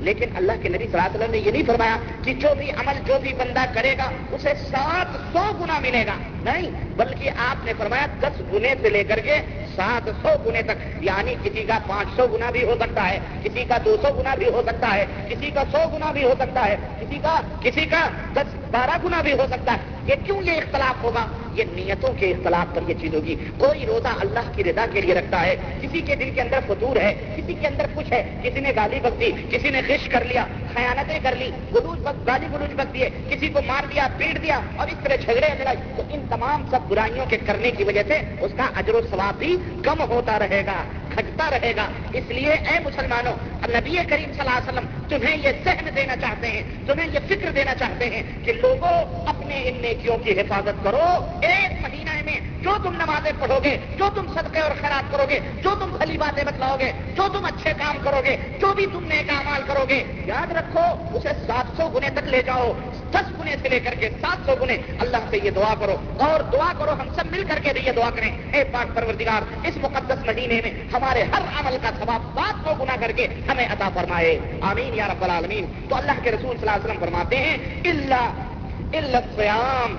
لیکن اللہ کے نبی صلی اللہ علیہ وسلم نے یہ نہیں فرمایا کہ جو بھی عمل جو بھی بندہ کرے گا، اسے سات سو گنا ملے گا۔ نہیں، بلکہ آپ نے فرمایا دس گنے سے لے کر کے سات سو گنے تک یعنی کسی کا پانچ سو گنا بھی ہو سکتا ہے، کسی کا دو سو گنا بھی ہو سکتا ہے، کسی کا سو گنا بھی ہو سکتا ہے، کسی کا کسی کا دس بارہ گنا بھی ہو سکتا ہے۔ یہ کیوں یہ اختلاف ہوگا؟ یہ نیتوں کے اختلاف پر یہ چیز ہوگی۔ کوئی روزہ اللہ کی رضا کے لیے رکھتا ہے، کسی کے دل کے اندر فطور ہے، کسی کے اندر کچھ ہے، کسی نے گالی بک دی، کسی نے خش کر لیا، خیانتیں کر لی گلوج گالی گلوج بک دیے، کسی کو مار دیا، پیٹ دیا اور اس طرح جھگڑے لڑائی تو ان تمام سب برائیوں کے کرنے کی وجہ سے اس کا اجر و ثواب بھی کم ہوتا رہے گا۔ گھٹتا رہے گا۔ اس لیے اے مسلمانوں نبی کریم صلی اللہ علیہ وسلم تمہیں یہ ذہن دینا چاہتے ہیں، تمہیں یہ فکر دینا چاہتے ہیں کہ لوگوں اپنے ان نیکیوں کی حفاظت کرو۔ ایک مہینہ میں جو تم نمازیں پڑھو گے، جو تم صدقے اور خیرات کرو گے، جو تم خلی باتیں بتلاؤ گے، جو تم اچھے کام کرو گے، جو بھی تم نیک اعمال کرو گے، یاد رکھو، اسے سات سو گنے تک لے جاؤ۔ دس گنے سے لے کر کے سات سو گنے اللہ سے یہ دعا کرو۔ اور دعا کرو، ہم سب مل کر کے بھی یہ دعا کریں۔ اے پاک پروردگار، اس مقدس مہینے میں ہم ہمارے ہر عمل کا ثواب سات سو گنا کر کے ہمیں عطا فرمائے۔ آمین یا رب العالمین۔ تو اللہ کے رسول صلی اللہ علیہ وسلم فرماتے ہیں اللہ اللہ قیام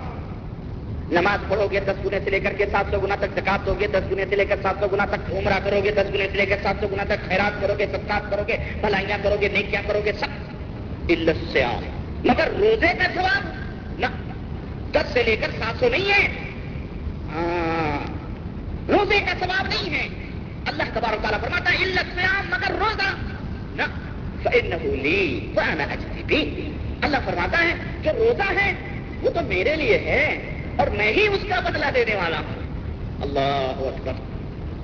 نماز پڑھو گے دس گنے سے لے کر کے سات سو گنا تک، زکات دو گے دس گنے سے لے کر سات سو گنا تک، عمرہ کرو گے دس گنے سے لے کر سات سو گنا تک، خیرات کرو گے سب کرو گے، بھلائیاں کرو گے، نیکیاں کرو گے، سب۔ علت سے مگر روزے کا سواب نہ۔ دس سے لے کر سات سو نہیں ہے۔ ہاں۔ روزے کا سواب نہیں ہے۔ اللہ تبارک تعالیٰ فرماتا ہے، علت سے مگر روزہ نہ۔ فَإِنَّهُ لِي وَأَنَا أَجْتِبِي اللہ فرماتا ہے، جو روزہ ہے، وہ تو میرے لیے ہے اور میں ہی اس کا بدلہ دینے والا ہوں۔ اللہ اکبر۔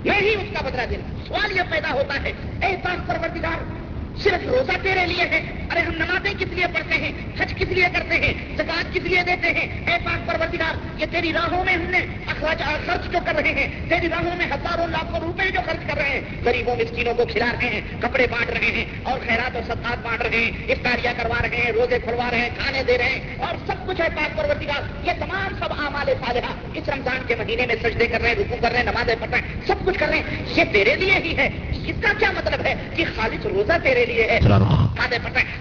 میں ہی اس کا بدلہ دینے سوال یہ پیدا ہوتا ہے، اے پاک پروردگار صرف روزہ تیرے لیے ہے ارے ہم نمازیں کس لیے پڑھتے ہیں حج کس لیے کرتے ہیں زکات کس لیے دیتے ہیں اے پاک پروردگار یہ تیری راہوں میں ہم نے اخراج خرچ جو کر رہے ہیں تیری راہوں میں ہزاروں لاکھوں روپے جو خرچ کر رہے ہیں غریبوں مسکینوں کو کھلا رہے ہیں کپڑے بانٹ رہے ہیں اور خیرات اور صدقات بانٹ رہے ہیں افطاریاں کروا رہے ہیں روزے کھلوا رہے ہیں کھانے دے رہے ہیں اور سب کچھ ہے پاک پروردگار یہ تمام سب اعمال صالحہ اس رمضان کے مہینے میں سجدے کر رہے ہیں رکو کر رہے ہیں نمازیں پڑھ رہے ہیں سب کچھ کر رہے ہیں یہ تیرے لیے ہی ہے اس کا کیا مطلب ہے کہ خالص روزہ تیرے لیے ہے۔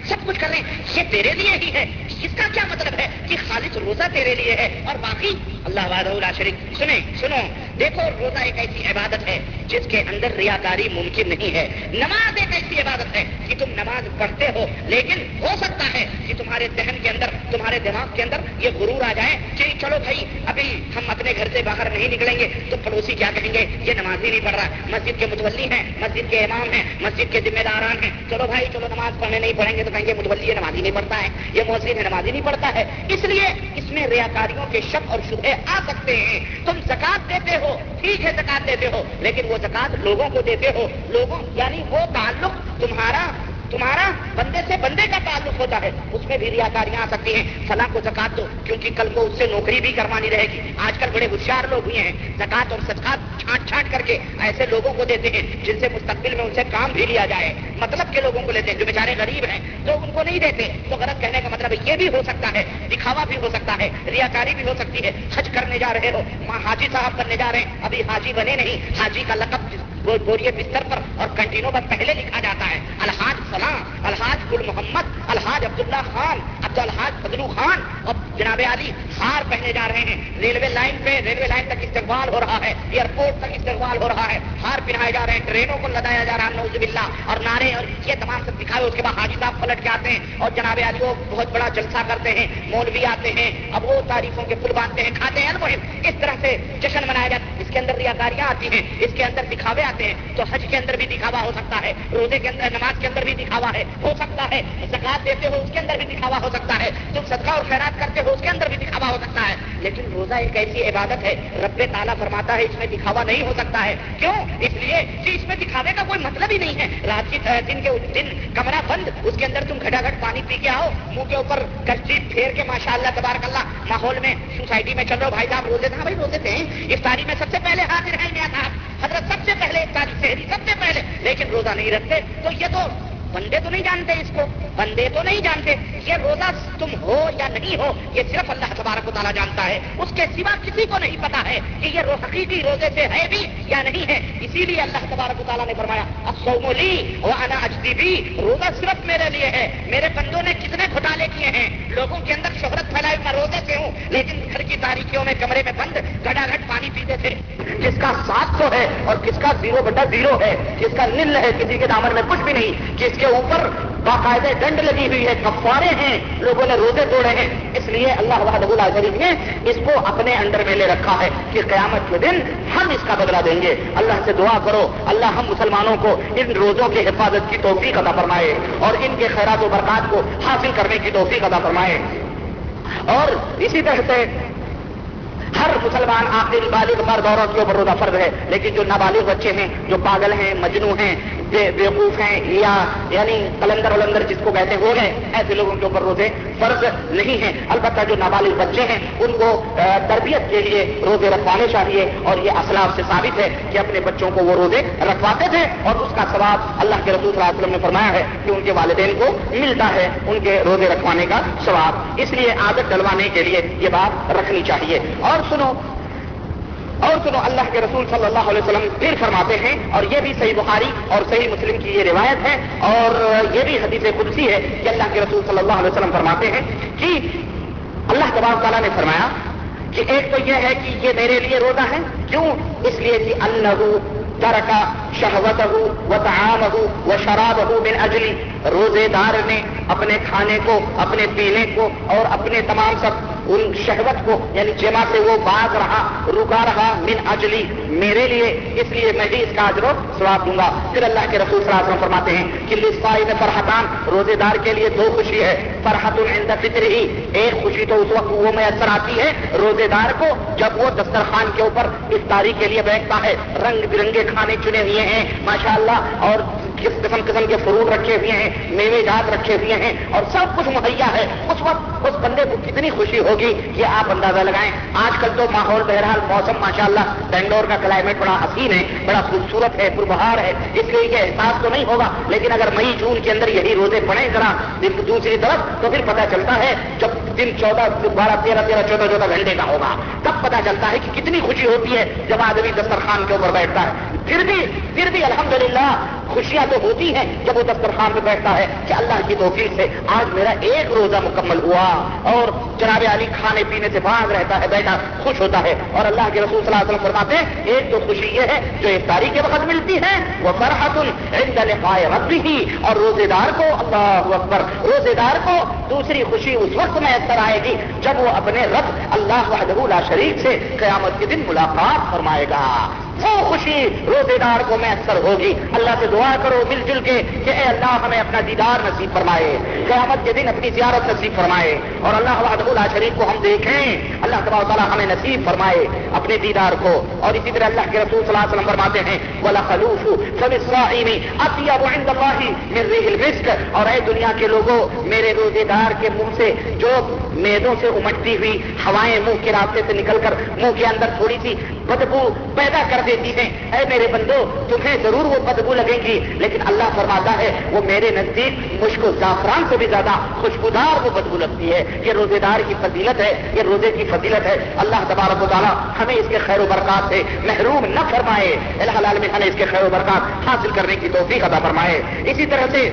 سب کچھ کر رہے ہیں۔ یہ تیرے لیے ہی ہے۔ اس کا کیا مطلب ہے کہ خالص روزہ تیرے لیے ہے؟ اور باقی اللہ شریف سنیں سنو۔ دیکھو روزہ ایک ایسی عبادت ہے جس کے اندر ریاکاری ممکن نہیں ہے۔ نماز ایک ایسی عبادت ہے کہ تم نماز پڑھتے ہو لیکن ہو سکتا ہے کہ تمہارے ذہن کے اندر تمہارے دماغ کے اندر یہ غرور آ جائے کہ چلو بھائی ابھی ہم اپنے گھر سے باہر نہیں نکلیں گے تو پڑوسی کیا کہیں گے؟ یہ نماز ہی نہیں پڑھ رہا۔ مسجد کے متولی ہیں مسجد کے امام ہیں مسجد کے ذمہ داران ہیں۔ چلو بھائی، چلو نماز پڑھنے نہیں پڑھیں گے تو کہیں گے متولی نماز ہی نہیں پڑھتا ہے، یہ محسن ہے نماز ہی نہیں پڑھتا ہے۔ اس لیے اس میں ریاکاریوں کے شک اور شبہ آ سکتے ہیں۔ تم زکات دیتے ہو، ٹھیک ہے زکات دیتے ہو، لیکن وہ زکات لوگوں کو دیتے ہو۔ لوگوں یعنی وہ تعلق تمہارا تمہارا بندے سے بندے کا تعلق ہوتا ہے۔ اس میں بھی ریاکاریاں آ سکتی ہیں۔ فلاں کو زکات دو، کیونکہ کل کو اس سے نوکری بھی کروانی رہے گی۔ آج کل بڑے ہوشیار لوگ ہوئے ہیں۔ زکات اور سچکات چھانٹ چھانٹ کر کے ایسے لوگوں کو دیتے ہیں جن سے مستقبل میں ان سے کام بھی لیا جائے۔ مطلب کے لوگوں کو لیتے ہیں جو بیچارے غریب ہیں۔ جو ان کو نہیں دیتے۔ تو غلط کہنے کا مطلب یہ بھی ہو سکتا ہے، دکھاوا بھی ہو سکتا ہے، ریاکاری بھی ہو سکتی ہے۔ حج کرنے جا رہے ہو حاجی صاحب کرنے جا رہے ہیں۔ ابھی حاجی بنے نہیں، حاجی کا لقب بوریے بستر پر اور کنٹینوں پر پہلے لکھا جاتا ہے، الحاج فلاں الحاج گل محمد الحاج عبداللہ خان، عبد الحاج بدلو خان۔ اور جناب علی ہار پہنے جا رہے ہیں۔ ریلوے لائن پہ، ریلوے لائن تک استقبال ہو رہا ہے، ایئرپورٹ تک استقبال ہو رہا ہے۔ ہار پہنائے جا رہے ہیں، ٹرینوں کو لدایا جا رہا ہے نوز بلّہ اور نعرے اور یہ تمام سب دکھائے، اس کے بعد حاجی صاحب پلٹ کے آتے ہیں۔ اور جناب علی وہ بہت بڑا جلسہ کرتے ہیں، مولوی آتے ہیں، اب وہ تعریفوں کے پل باندھتے ہیں، کھاتے ہیں المہم۔ اس طرح سے جشن منایا جاتا ہے، اس کے اندر ریاکاریاں آتی ہیں، اس کے اندر دکھاوے آتے ہیں۔ تو حج کے اندر بھی دکھاوا ہو سکتا ہے، روزے کے اندر، نماز کے اندر بھی دکھاوا ہے، ہو سکتا ہے زکات دیتے ہو اس کے اندر بھی دکھاوا ہو سکتا ہے تم صدقہ اور خیرات کرتے ہو اس کے اندر بھی دکھاوا ہو سکتا ہے۔ لیکن روزہ ایک ایسی عبادت ہے، رب تعالیٰ فرماتا ہے، اس میں دکھاوا نہیں ہو سکتا ہے۔ کیوں؟ اس لیے کہ اس میں دکھاوے کا کوئی مطلب ہی نہیں ہے۔ رات کی دن کے دن کمرہ بند، اس کے اندر تم گھٹا گھٹ پانی پی کے آؤ، منہ کے اوپر کرچی پھیر کے ماشاء اللہ تبارک اللہ ماحول میں، سوسائٹی میں چل رہے بھائی صاحب، روزے تھے بھائی روزے تھے؟ افطاری میں سب سے پہلے حاضر ہیں میاں صاحب، حضرت سب سے پہلے افطاری شہری سب سے پہلے، لیکن روزہ نہیں رکھتے۔ تو یہ تو بندے تو نہیں جانتے اس کو، بندے تو نہیں جانتے یہ روزہ تم ہو یا نہیں ہو، یہ صرف اللہ تبارک و تعالیٰ جانتا ہے۔ اس کے سوا کسی کو نہیں پتا ہے کہ یہ حقیقی روزے سے ہے بھی یا نہیں ہے۔ اسی لیے اللہ تبارک و تعالیٰ نے فرمایا انا روزہ صرف میرے لیے ہے۔ میرے بندوں نے کتنے گھوٹالے کیے ہیں۔ لوگوں کے اندر شہرت پھیلائی، میں روزے سے ہوں، لیکن گھر کی تاریخیوں میں کمرے میں بند گڑا گھٹ پانی پیتے تھے۔ جس کا سات سو ہے اور کس کا زیرو بٹا زیرو ہے؟ جس کا نل ہے؟ کسی کے دامن میں کچھ بھی نہیں۔ کس کے اوپر باقاعدہ ڈنڈ لگی ہوئی ہے، کفارے ہیں، لوگوں نے روزے توڑے ہیں۔ اس لیے اللہ وحدہ شریف نے اس کو اپنے انڈر میں لے رکھا ہے کہ قیامت کے دن ہم اس کا بدلہ دیں گے۔ اللہ سے دعا کرو، اللہ ہم مسلمانوں کو ان روزوں کی حفاظت کی توفیق ادا فرمائے اور ان کے خیرات و برکات کو حاصل کرنے کی توفیق ادا فرمائے۔ اور اسی طرح سے ہر مسلمان آخر بالغ مرد عورت کے اوپر روزہ فرض ہے، لیکن جو نابالغ بچے ہیں، جو پاگل ہیں مجنو ہیں بیوقوف ہیں، یا یعنی کلندر ولندر جس کو کہتے ہو گئے، ایسے لوگوں کے اوپر روزے فرض نہیں ہیں۔ البتہ جو نابالغ بچے ہیں، ان کو تربیت کے لیے روزے رکھوانے چاہیے، اور یہ اسلاف سے ثابت ہے کہ اپنے بچوں کو وہ روزے رکھواتے تھے، اور اس کا ثواب اللہ کے رسول صلی اللہ علیہ وسلم نے فرمایا ہے کہ ان کے والدین کو ملتا ہے ان کے روزے رکھوانے کا ثواب۔ اس لیے عادت ڈلوانے کے لیے یہ بات رکھنی چاہیے۔ اور اور سنو۔ اور سنو، اللہ کے رسول صلی اللہ علیہ وسلم پھر فرماتے ہیں، اور یہ بھی صحیح بخاری اور صحیح مسلم کی یہ روایت ہے، اور یہ بھی حدیث قدسی ہے کہ اللہ کے رسول صلی اللہ علیہ وسلم فرماتے ہیں کہ اللہ تبار تعالیٰ نے فرمایا کہ ایک تو یہ ہے کہ یہ میرے لیے روزہ ہے، کیوں؟ اس لیے کہ اللہ ترکا شہوت ہو و تعام ہو وہ شراب ہو بن اجلی روزے دار نے اپنے کھانے کو، اپنے پینے کو اور اپنے تمام سب ان شہوت کو یعنی جمع سے وہ باز رہا، رکا رہا، من اجلی، میرے لیے، اس لیے میں بھی اس کا اجر و سواب دوں گا۔ پھر اللہ کے رسول صلی اللہ علیہ وسلم فرماتے ہیں کہ لسائی فرحتان روزے دار کے لیے دو خوشی ہے۔ فرحت عند فطر ہی ایک خوشی تو اس وقت وہ میسر آتی ہے روزے دار کو، جب وہ دسترخوان کے اوپر افطاری کے لیے بیٹھتا ہے۔ رنگ برنگے کھانے چنے ہوئے ہیں، ماشاءاللہ، اور کس قسم قسم کے فروٹ رکھے ہوئے ہیں، میوے جات رکھے ہوئے ہیں، اور سب کچھ مہیا ہے۔ اس وقت اس بندے کو کتنی خوشی ہوگی۔ ہوگی؟ یہ آپ اندازہ لگائیں۔ آج کل تو ماحول بہرحال موسم ماشاء اللہ بنگلور کا کلائمیٹ بڑا حسین ہے، بڑا خوبصورت ہے، پربہار ہے، اس لیے یہ احساس تو نہیں ہوگا، لیکن اگر مئی، جون کے اندر یہی روزے پڑے ذرا دوسری طرف، تو پھر پتا چلتا ہے جب دن چودہ، بارہ، تیرہ تیرہ، چودہ چودہ گھنٹے کا ہوگا۔ تب پتا چلتا ہے کہ کتنی خوشی ہوتی ہے جب آدمی دسترخوان کے اوپر بیٹھتا ہے۔ پھر بھی پھر بھی الحمدللہ خوشیاں تو ہوتی ہیں جب وہ دسترخوان پہ بیٹھتا ہے کہ اللہ کی توفیق سے آج میرا ایک روزہ مکمل ہوا اور جناب علی کھانے پینے سے باغ رہتا ہے، بیٹھا، خوش ہوتا ہے اور اللہ کے رسول صلی اللہ علیہ وسلم فرماتے ہیں، ایک تو خوشی یہ ہے جو افطاری کے وقت ملتی ہے، وہ فرحت عند لقاء ربه اور روزے دار کو، اللہ اکبر روزے دار کو دوسری خوشی اس وقت میں اثر آئے گی جب وہ اپنے رب، اللہ وحدہ لا شریک سے قیامت کے دن ملاقات فرمائے گا۔ وہ خوشی روزے دار کو میسر ہوگی۔ اللہ سے دعا کرو مل جل کے کہ اے اللہ ہمیں اپنا دیدار نصیب فرمائے، قیامت کے دن اپنی زیارت نصیب فرمائے اور اللہ اللہ شریف کو ہم دیکھیں۔ اللہ تبا تعالیٰ ہمیں نصیب فرمائے اپنے دیدار کو۔ اور اسی طرح اللہ کے رسول صلی اللہ علیہ وسلم فرماتے ہیں ولا خلوف اور اے دنیا کے لوگوں، میرے روزے دار کے منہ سے جو میدوں سے امٹتی ہوئی ہوائیں منہ کے راستے سے نکل کر منہ کے اندر تھوڑی سی بدبو پیدا کر دیتی ہیں۔ اے میرے بندو، تمہیں ضرور وہ بدبو لگیں گی، لیکن اللہ فرماتا ہے، وہ میرے نزدیک مشک و زعفران سے بھی زیادہ خوشبودار وہ بدبو لگتی ہے۔ یہ روزے دار کی فضیلت ہے، یہ روزے کی فضیلت ہے۔ اللہ تبارک و تعالیٰ ہمیں اس کے خیر و برکات سے محروم نہ فرمائے۔ اللہ میں ہمیں اس کے خیر و برکات حاصل کرنے کی توفیق ادا فرمائے۔ اسی طرح سے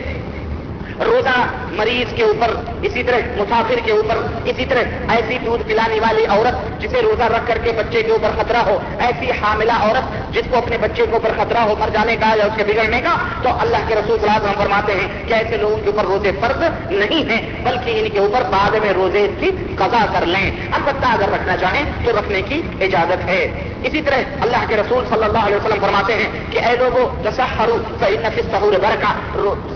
روزہ مریض کے اوپر، اسی طرح مسافر کے اوپر، اسی طرح ایسی دودھ پلانے والی عورت جسے روزہ رکھ کر کے بچے کے اوپر خطرہ ہو، ایسی حاملہ عورت جس کو اپنے بچے کے اوپر خطرہ ہو، مر جانے کا یا اس کے بگڑنے کا، تو اللہ کے رسول صلی اللہ علیہ وسلم فرماتے ہیں کہ ایسے لوگوں کے اوپر روزے فرض نہیں ہیں، بلکہ ان کے اوپر بعد میں روزے کی قضا کر لیں۔ البتہ اگر رکھنا چاہیں تو رکھنے کی اجازت ہے۔ اسی طرح اللہ کے رسول صلی اللہ علیہ وسلم فرماتے ہیں کہ اے لوگوں تصحرو فإن سہور برکا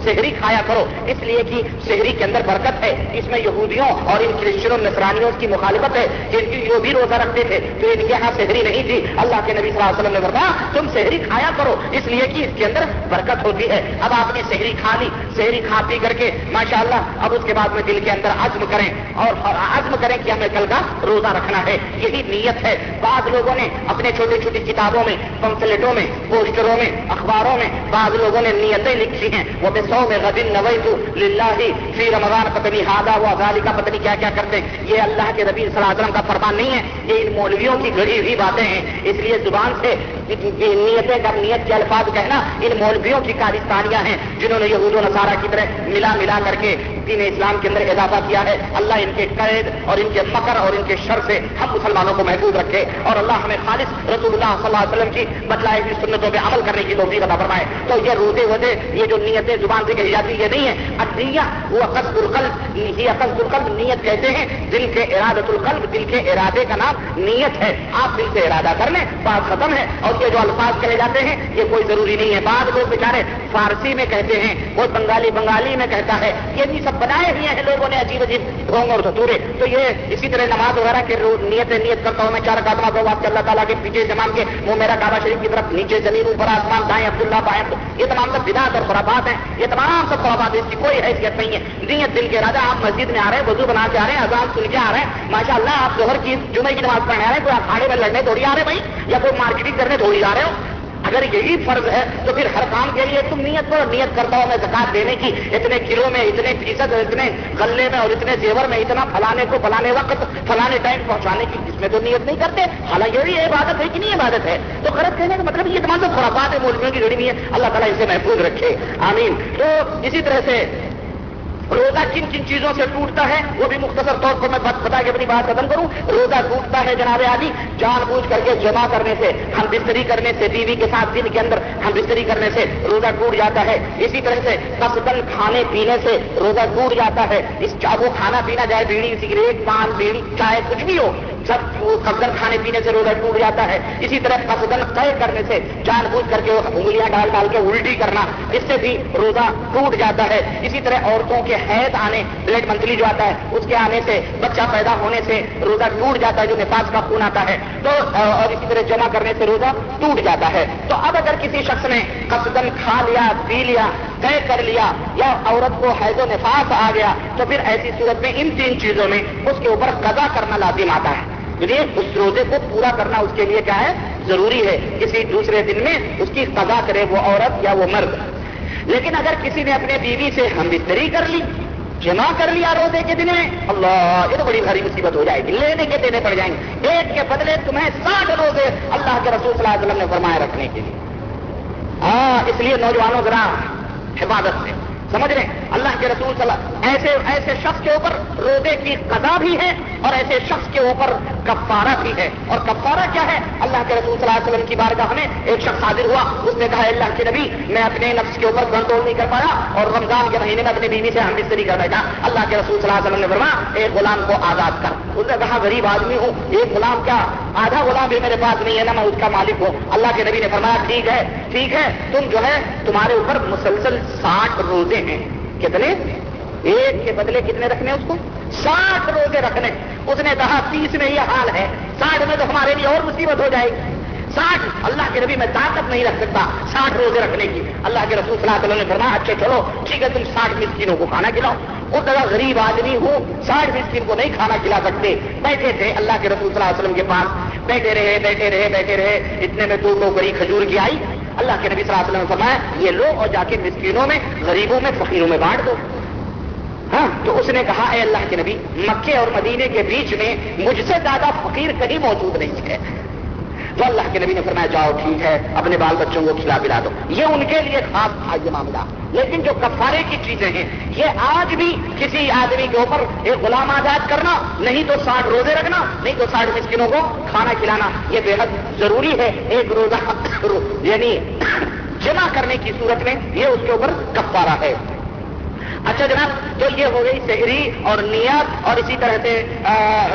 شہری کھایا کرو۔ اس لیے کہ شہری کے اندر برکت ہے۔ اس میں یہودیوں اور ان کرسچنوں نسرانیوں کی مخالفت ہے۔ ان کی جو بھی روزہ رکھتے تھے، تو ان کے یہاں شہری نہیں تھی۔ اللہ کے نبی صلی اللہ علیہ وسلم نے فرمایا، تم شہری کھایا کرو۔ اس لیے کہ اس کے اندر برکت ہوتی ہے۔ اب آپ نے شہری کھا لی شہری کھا پی کر کے ماشاء اللہ اب اس کے بعد میں دل کے اندر عزم کریں۔ اور عزم کریں کہ ہمیں کل کا روزہ رکھنا ہے۔ یہی نیت ہے۔ بعض لوگوں نے اپنے چھوٹی چھوٹی کتابوں میں، پمفلٹوں میں، پوسٹروں میں، اخباروں میں بعض لوگوں نے نیتیں لکھی ہیں۔ وہ بے سو میں غدین نوئی تو للہ فی رمضان پتنی ہادا ہوا غالی کا پتنی کیا کیا کرتے ہیں۔ یہ اللہ کے نبی صلی اللہ علیہ وسلم کا فرمان نہیں ہے یہ ان مولویوں کی گڑی ہوئی باتیں ہیں۔ اس لیے زبان سے نیتیں جب نیت کے الفاظ کہنا ان مولویوں کی کارستانیاں ہیں جنہوں نے یہود و نصارہ کی طرح ملا ملا کر کے دین اسلام کے اندر اضافہ کیا ہے۔ اللہ ان کے قید اور ان کے مکر اور ان کے شر سے ہم مسلمانوں کو محفوظ رکھے اور اللہ ہمیں خالص رسول اللہ صلی اللہ علیہ وسلم کی بتلائے ہوئی سنتوں پہ عمل کرنے کی توفیق عطا فرمائے۔ تو یہ روزے وزے یہ جو نیتیں زبان سے کہی جاتی یہ نہیں ہے ادیا وہ قصد القلب۔ یہ قصد القلب نیت کہتے ہیں۔ دل کے ارادت القلب، دل کے ارادے کا نام نیت ہے۔ آپ دل سے ارادہ کر لیں، بات ختم ہے۔ اور یہ جو الفاظ کہے جاتے ہیں، یہ کوئی ضروری نہیں ہے۔ بعض لوگ بیچارے فارسی میں کہتے ہیں، کوئی بنگالی بنگالی میں کہتا ہے۔ یہ بھی سب بنائے ہوئے ہیں لوگوں نے عجیب عجیب ڈھونگ اور دھتورے تو یہ اسی طرح نماز وغیرہ کے نیت نیت کرتا ہوں میں چار قدمہ کو واسطے اللہ تعالیٰ کے پیچھے جمان کے وہ میرا کعبہ شریف کی طرف نیچے زمین اوپر آسمان دائیں عبداللہ بائیں یہ تمام سب بدعت اور خرابات ہیں۔ یہ تمام سب خرابات اس کی کوئی حیثیت نہیں ہے۔ نیت دل کے راجا، آپ مسجد میں آ رہے ہیں، وضو بنا کے آ رہے ہیں، اذان سن کے آ رہے ہیں۔ ماشاء اللہ آپ ظہر کی جمعے کی نماز پڑھنے آ رہے ہیں، کوئی اکھاڑے میں لڑنے تھوڑی آ رہے بھائی؟ یا کوئی مارکیٹنگ کرنے تھوڑی آ رہے ہو؟ اگر یہی فرض ہے تو پھر ہر کام کے لیے تم نیت کرو، نیت کرتا ہوں میں زکات دینے کی، اتنے کلو میں، اتنے فیصد، اتنے غلے میں اور اتنے زیور میں، اتنا فلانے کو فلانے وقت، فلانے ٹائم پہنچانے کی، اس میں تو نیت نہیں کرتے۔ حالانکہ یہ عبادت ہے کہ نہیں عبادت ہے؟ تو غلط کہنے کا مطلب یہ تمام خوراکات ہے مولویوں کی گڑی نہیں ہے اللہ تعالیٰ اسے محفوظ رکھے۔ آمین۔ تو اسی طرح سے روزہ کن کن چیزوں سے ٹوٹتا ہے وہ بھی مختصر طور پر میں بتا کے اپنی بات ختم کروں۔ روزہ ٹوٹتا ہے جناب علی جان بوجھ کر کے جمع کرنے سے، ہم بستری کرنے سے، بیوی کے ساتھ دن کے اندر ہم بستری کرنے سے روزہ ٹوٹ جاتا ہے۔ اسی طرح سے قصدن کھانے پینے سے روزہ ٹوٹ جاتا ہے۔ اس وہ کھانا پینا جائے بیڑی سگریٹ پان، بیڑی، چائے، کچھ بھی ہو، سب قصدن کھانے پینے سے روزہ ٹوٹ جاتا ہے۔ اسی طرح قصدن طے کرنے سے جان بوجھ کر کے انگلیاں ڈال ڈال کے الٹی کرنا، اس سے بھی روزہ ٹوٹ جاتا ہے۔ اسی طرح عورتوں کے حید آنے بلڈ منتھلی جو آتا ہے، اس کے آنے سے بچہ پیدا ہونے سے روزہ ٹوٹ جاتا ہے، جو نفاذ کا خون آتا ہے، تو، اور اسی طرح جمع کرنے سے روزہ ٹوٹ جاتا ہے۔ تو اب اگر کسی شخص نے قصدن کھا لیا، پی لیا، طے کر لیا، یا عورت کو حید و نفاس آ گیا، تو پھر ایسی صورت میں ان تین چیزوں میں اس کے اوپر قضا کرنا لازم آتا ہے۔ یعنی اس روزے کو پورا کرنا اس کے لیے کیا ہے؟ ضروری ہے۔ کسی دوسرے دن میں اس کی قضا کرے وہ عورت یا وہ مرد۔ لیکن اگر کسی نے اپنے بیوی سے ہم کر لی، جمع کر لیا روزے کے دن میں، اللہ، یہ تو بڑی بھاری مصیبت ہو جائے گی۔ لینے کے دینے پڑ جائیں گے۔ ایک کے بدلے تمہیں ساٹھ روزے اللہ کے رسول صلی اللہ علیہ وسلم نے فرمایا رکھنے کے لیے۔ ہاں اس لیے نوجوانوں، ذرا حفاظت سے۔ سمجھ رہے ہیں؟ اللہ کے رسول صلی اللہ ایسے ایسے شخص کے اوپر روزے کی قضا بھی ہے اور ایسے شخص کے اوپر کفارہ بھی ہے۔ اور کفارہ کیا ہے؟ اللہ کے رسول صلی اللہ علیہ وسلم کی بارگاہ میں ایک شخص حاضر ہوا۔ اس نے کہا اللہ کے نبی، میں اپنے نفس کے اوپر کنٹرول نہیں کر پایا اور رمضان کے مہینے میں اپنی بیوی سے ہم بستری کر بیٹھا۔ اللہ کے رسول صلی اللہ علیہ وسلم نے فرمایا ایک غلام کو آزاد کر۔ اس نے کہا، غریب آدمی ہوں، ایک غلام کیا؟ آدھا غلام بھی میرے پاس نہیں ہے نا میں اس کا مالک ہوں. اللہ کے نبی نے فرمایا، ٹھیک ہے ٹھیک ہے، تم جو ہے، تمہارے اوپر مسلسل ساٹھ روزے ہیں۔ کتنے؟ ایک کے بدلے کتنے رکھنے اس کو؟ ساٹھ روزے رکھنے۔ اس نے کہا، تیس میں یہ حال ہے، ساٹھ میں تو ہمارے لیے اور مصیبت ہو جائے گی۔ ساٹھ اللہ کے نبی میں طاقت نہیں رکھ سکتا، ساٹھ روزے رکھنے کی۔ اللہ کے رسول صلی اللہ علیہ وسلم نے فرمایا اچھا چلو، ٹھیک ہے، تم ساٹھ مسکینوں کو کھانا کھلاؤ۔ اس طرح غریب آدمی ہوں، ساٹھ مسکین کو نہیں کھانا کھلا سکتے۔ بیٹھے تھے اللہ کے رسول صلی اللہ علیہ وسلم کے پاس۔ بیٹھے رہے بیٹھے رہے بیٹھے رہے۔ اتنے میں دو ٹوکری کھجور کی آئی۔ اللہ کے نبی صلی اللہ علیہ وسلم نے فرمایا، یہ لو اور جا کے مسکینوں میں، غریبوں میں، فقیروں میں بانٹ دو۔ ہاں تو اس نے کہا، اے اللہ کے نبی، مکے اور مدینے کے بیچ میں مجھ سے زیادہ فقیر کہیں موجود نہیں ہے۔ تو اللہ کے نبی نے فرمایا، جاؤ، ٹھیک ہے، اپنے بال بچوں کو کھلا پلا دو۔ یہ ان کے لیے خاص تھا یہ معاملہ۔ لیکن جو کفارے کی چیزیں ہیں، یہ آج بھی کسی آدمی کے اوپر ایک غلام آزاد کرنا، نہیں تو ساٹھ روزے رکھنا، نہیں تو ساٹھ مسکنوں کو کھانا کھلانا، یہ بے حد ضروری ہے۔ ایک روزہ یعنی جمع کرنے کی صورت میں یہ اس کے اوپر کفارہ ہے۔ اچھا جناب، تو یہ ہو گئی شہری اور نیت اور اسی طرح سے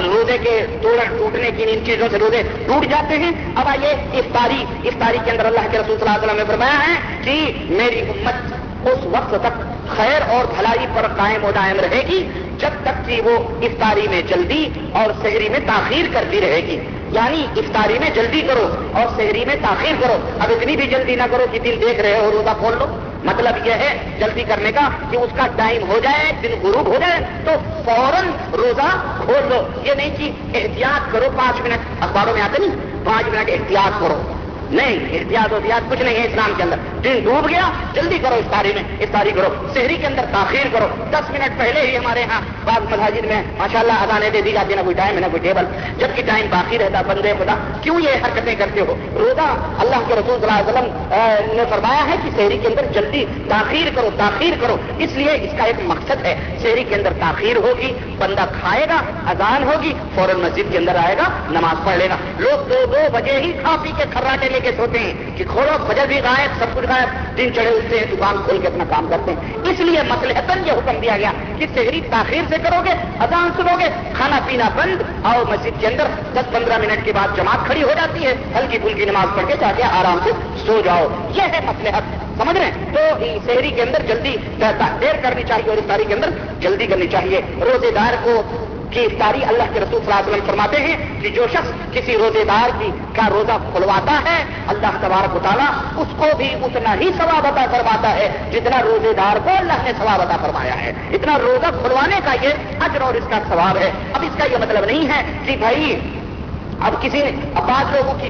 روزے کے ٹوٹنے کی ان چیزوں سے روزے ٹوٹ جاتے ہیں۔ اب آئیے افطاری افطاری کے اندر اللہ کے رسول صلی اللہ علیہ وسلم نے فرمایا ہے کہ میری امت اس وقت تک خیر اور بھلائی پر قائم و دائم رہے گی، جب تک کہ وہ افطاری میں جلدی اور شہری میں تاخیر کرتی رہے گی۔ یعنی افطاری میں جلدی کرو اور شہری میں تاخیر کرو۔ اب اتنی بھی جلدی نہ کرو کہ دن دیکھ رہے ہو، روزہ کھول لو۔ مطلب یہ ہے جلدی کرنے کا کہ اس کا ٹائم ہو جائے، دن غروب ہو جائے، تو فوراً روزہ کھول لو۔ یہ نہیں کہ احتیاط کرو، پانچ منٹ، اخباروں میں آتے نہیں، پانچ منٹ احتیاط کرو۔ نہیں، احتیاط احتیاط کچھ نہیں ہے اسلام کے اندر۔ دن ڈوب گیا، جلدی کرو افطاری میں افطاری کرو۔ شہری کے اندر تاخیر کرو۔ دس منٹ پہلے ہی ہمارے یہاں بعض مساجد میں ماشاء اللہ ادانے دے دی جاتی نہ کوئی ٹائم ہے، نہ کوئی ٹیبل۔ جبکہ ٹائم باقی رہتا، بندے خدا، کیوں یہ حرکتیں کرتے ہو؟ روزہ اللہ کے رسول صلی اللہ علیہ وسلم نے فرمایا ہے کہ شہری کے اندر جلدی تاخیر کرو تاخیر کرو۔ اس لیے اس کا ایک مقصد ہے، شہری کے اندر تاخیر ہوگی، بندہ کھائے گا، اذان ہوگی، فوراً مسجد کے اندر آئے گا، نماز پڑھ لے گا۔ لوگ دو دو بجے ہی کھا پی کے کھراٹے لے کے سوتے ہیں کہ کھولو، فجر بھی غائب، سب کچھ غائب، دن چڑھے اٹھتے ہیں، دکان کھول کے اپنا کام کرتے ہیں۔ اس لیے مسلحتن یہ حکم دیا گیا کہ شہری تاخیر سے کرو گے، اذان سنو گے، کھانا پینا بند، آؤ مسجد کے اندر۔ دس پندرہ منٹ کے بعد جماعت کھڑی ہو جاتی ہے، ہلکی پھلکی نماز پڑھ کے جا کے آرام سے سو جاؤ۔ یہ ہے مسلحت سمجھ رہے ہیں؟ تو شہری کے اندر جلدی دیر کرنی چاہیے اور افطاری کے اندر جلدی کرنی چاہیے۔ روزے دار کو کی افطاری اللہ کے رسول صلی اللہ علیہ وسلم فرماتے ہیں کہ جو شخص کسی روزے دار کی کا روزہ کھلواتا ہے، اللہ تبارک تعالیٰ اس کو بھی اتنا ہی ثواب عطا کرواتا ہے جتنا روزے دار کو اللہ نے ثواب عطا فرمایا ہے۔ اتنا روزہ کھلوانے کا یہ اجر اور اس کا ثواب ہے۔ اب اس کا یہ مطلب نہیں ہے کہ بھائی اب کسی بعض لوگوں کی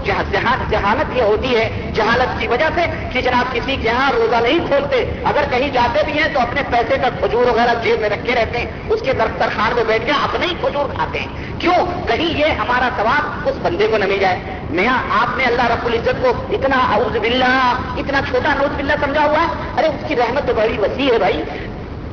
جہانت یہ ہوتی ہے، جہالت کی وجہ سے کہ جناب کسی کے یہاں روزہ نہیں کھولتے۔ اگر کہیں جاتے بھی ہیں تو اپنے پیسے کا کھجور وغیرہ جیب میں رکھے رہتے ہیں۔ اس کے دفتر خان میں بیٹھ کے اپنے ہی کھجور کھاتے ہیں۔ کیوں؟ کہیں یہ ہمارا ثواب اس بندے کو نہ مل جائے۔ میاں آپ نے اللہ رب العزت کو اتنا اعوذ باللہ، اتنا چھوٹا نوز باللہ سمجھا ہوا ہے۔ ارے اس کی رحمت تو بڑی وسیع ہے بھائی۔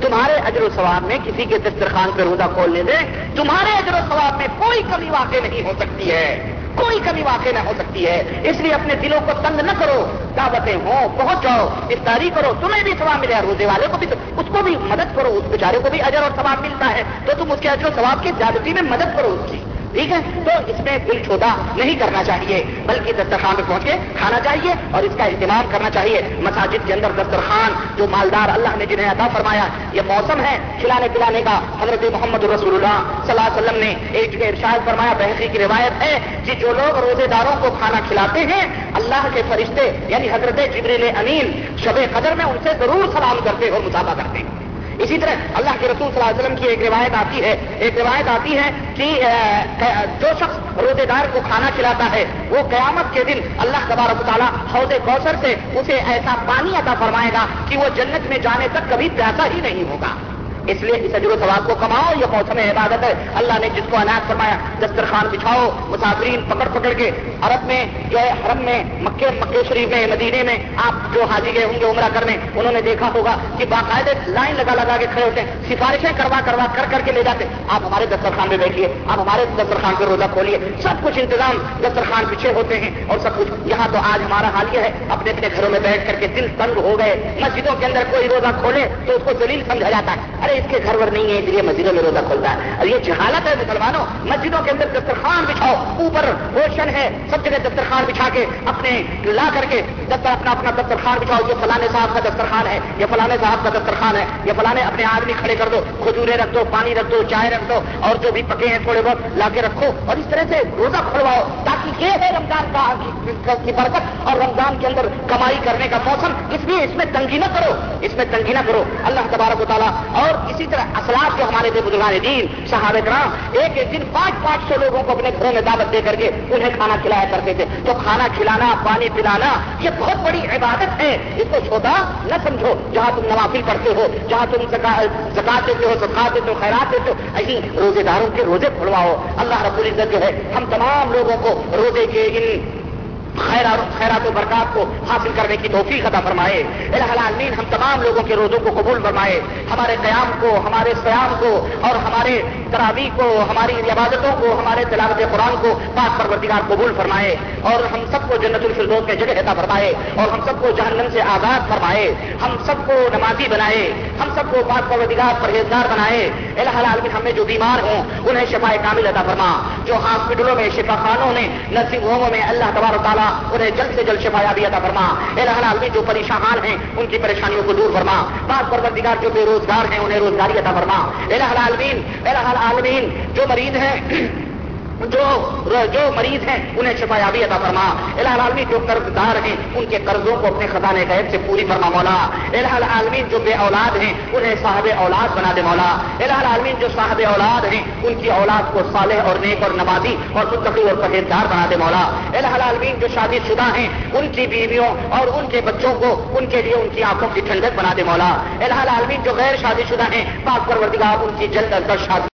تمہارے اجر و ثواب میں کسی کے دسترخوان پہ روزہ کھولنے دیں، تمہارے اجر و ثواب میں کوئی کمی واقع نہیں ہو سکتی ہے۔ کوئی کمی واقع نہ ہو سکتی ہے۔ اس لیے اپنے دلوں کو تنگ نہ کرو، دعوتیں ہوں، پہنچ جاؤ، افطاری کرو، تمہیں بھی ثواب ملے روزے والے کو بھی اس کو بھی مدد کرو، اس بیچارے کو بھی اجر اور ثواب ملتا ہے۔ تو تم اس کے اجر و ثواب کی زیادتی میں مدد کرو اس کی۔ ٹھیک ہے؟ تو اس میں دل چھوٹا نہیں کرنا چاہیے، بلکہ دسترخوان پہ پہنچ کے کھانا چاہیے اور اس کا اہتمام کرنا چاہیے۔ مساجد کے اندر دسترخوان جو مالدار اللہ نے جنہیں عطا فرمایا، یہ موسم ہے کھلانے پلانے کا۔ حضرت محمد رسول اللہ صلی اللہ علیہ وسلم نے ایک جگہ ارشاد فرمایا بحثی کی روایت ہے کہ جو لوگ روزے داروں کو کھانا کھلاتے ہیں، اللہ کے فرشتے یعنی حضرت جبریل امین شب قدر میں ان سے ضرور سلام کرتے اور مطالبہ کرتے۔ ہیں اسی طرح اللہ کے رسول صلی اللہ علیہ وسلم کی ایک روایت آتی ہے، ایک روایت آتی ہے کہ جو شخص روزے دار کو کھانا کھلاتا ہے، وہ قیامت کے دن اللہ تبارک تعالیٰ حوض کوثر سے اسے ایسا پانی عطا فرمائے گا کہ وہ جنت میں جانے تک کبھی پیاسا ہی نہیں ہوگا۔ اس لیے اس اجر و ثواب کو کماؤ، یہ موسم عبادت ہے۔ اللہ نے جس کو اناج فرمایا، دسترخوان بچھاؤ، مسافرین پکڑ پکڑ کے عرب میں جو ہے حرم میں مکے مکے شریف میں مدینے میں آپ جو حاجی گئے ہوں گے عمرہ کرنے، انہوں نے دیکھا ہوگا کہ باقاعدے لائن لگا لگا کے کھڑے ہوتے ہیں۔ سفارشیں کروا کروا کر کر کے لے جاتے آپ ہمارے دسترخوان میں بیٹھیے، آپ ہمارے دسترخوان پہ روزہ کھولیے۔ سب کچھ انتظام دسترخوان پیچھے ہوتے ہیں اور سب کچھ۔ یہاں تو آج ہمارا حال یہ ہے۔ اپنے اپنے گھروں میں بیٹھ کر کے دل تنگ ہو گئے۔ مسجدوں کے اندر کوئی روزہ کھولے تو اس کو دلیل سمجھا جاتا ہے۔ ارے ارے، اس کے گھر ور نہیں ہے، اس لیے مسجدوں میں روزہ کھولتا ہے۔ اور یہ جہالت ہے مسلمانوں، مسجدوں کے اندر دسترخوان بچھاؤ، اوپر روشن ہے، سب جگہ دسترخوان بچھا کے اپنے لا کر کے اپنا اپنا دسترخوان بچھاؤ جو فلانے صاحب کا دسترخوان ہے یا فلانے صاحب کا دسترخوان ہے یا فلانے اپنے آدمی کھڑے کر دو، کھجورے رکھ دو، پانی رکھ دو، چائے رکھ دو، اور جو بھی پکے ہیں تھوڑے بہت لا کے رکھو، اور اس طرح سے روزہ کھلواؤ تاکہ یہ ہے رمضان کا کی برکت، اور رمضان کے اندر کمائی کرنے کا موسم، اس لیے اس میں تنگی نہ کرو، اس میں تنگی نہ کرو۔ اللہ تبارک و تعالیٰ اور اسی طرح اسلام جو ہمارے تھے بزرگان دین، صحابہ کرام ایک ایک دن پانچ پانچ سو لوگوں کو اپنے گھروں میں دعوت دے کر کے انہیں کھانا کھلایا کرتے تھے۔ تو کھانا کھلانا، پانی پلانا، یہ بہت بڑی عبادت ہے۔ اس کو چھوٹا نہ سمجھو۔ جہاں تم نوافل پڑھتے ہو، جہاں تم زکات دیتے ہو سکھات دیتے ہو، خیرات دیتے ہو، ایسی روزے داروں کے روزے کھلواؤ اللہ رب العزت جو ہے، ہم تمام لوگوں کو روزے کے ان خیرات خیرات و برکات کو حاصل کرنے کی توفیق عطا فرمائے۔ الہ العالمین، ہم تمام لوگوں کے روزوں کو قبول فرمائے۔ ہمارے قیام کو، ہمارے سیام کو اور ہمارے تراوی کو، ہماری عبادتوں کو، ہمارے تلاوت قرآن کو پاک پروردگار قبول فرمائے۔ اور ہم سب کو جنت الفردوس میں جگہ عطا فرمائے۔ اور ہم سب کو جہنم سے آزاد فرمائے۔ ہم سب کو نمازی بنائے۔ ہم سب کو پاک پروردگار پرہیزگار بنائے۔ الہ العالمین، ہم میں جو بیمار ہوں، انہیں شفا کامل عطا فرما۔ جو ہاسپٹلوں میں شفا خانوں میں، نرسنگ ہوموں میں اللہ تبار تعالیٰ انہیں جلد سے جلد شفا یابی عطا فرما۔ الہ العالمین جو پریشان ہیں، ان کی پریشانیوں کو دور فرما۔ پاک پروردگار جو بے روزگار ہیں، انہیں روزگاری عطا فرما۔ الہ العالمین الہ العالمین جو مریض ہیں جو جو مریض ہیں، انہیں شفا یابی عطا فرما۔ الہ العالمین، جو قرض دار ہیں، ان کے قرضوں کو اپنے خزانے غیب سے پوری فرما مولا۔ الہ العالمین، جو بے اولاد ہیں، انہیں صاحب اولاد بنا دے مولا۔ الہ العالمین، جو صاحب اولاد ہیں، ان کی اولاد کو صالح اور نیک اور نمازی اور متقی اور پرہیزگار بنا دے مولا۔ الہ العالمین، جو شادی شدہ ہیں، ان کی بیویوں اور ان کے بچوں کو ان کے لیے ان کی آنکھوں کی ٹھنڈک بنا دے مولا۔ الہ العالمین، جو غیر شادی شدہ ہیں، پاک پروردگار، ان کی جلد از جلد شادی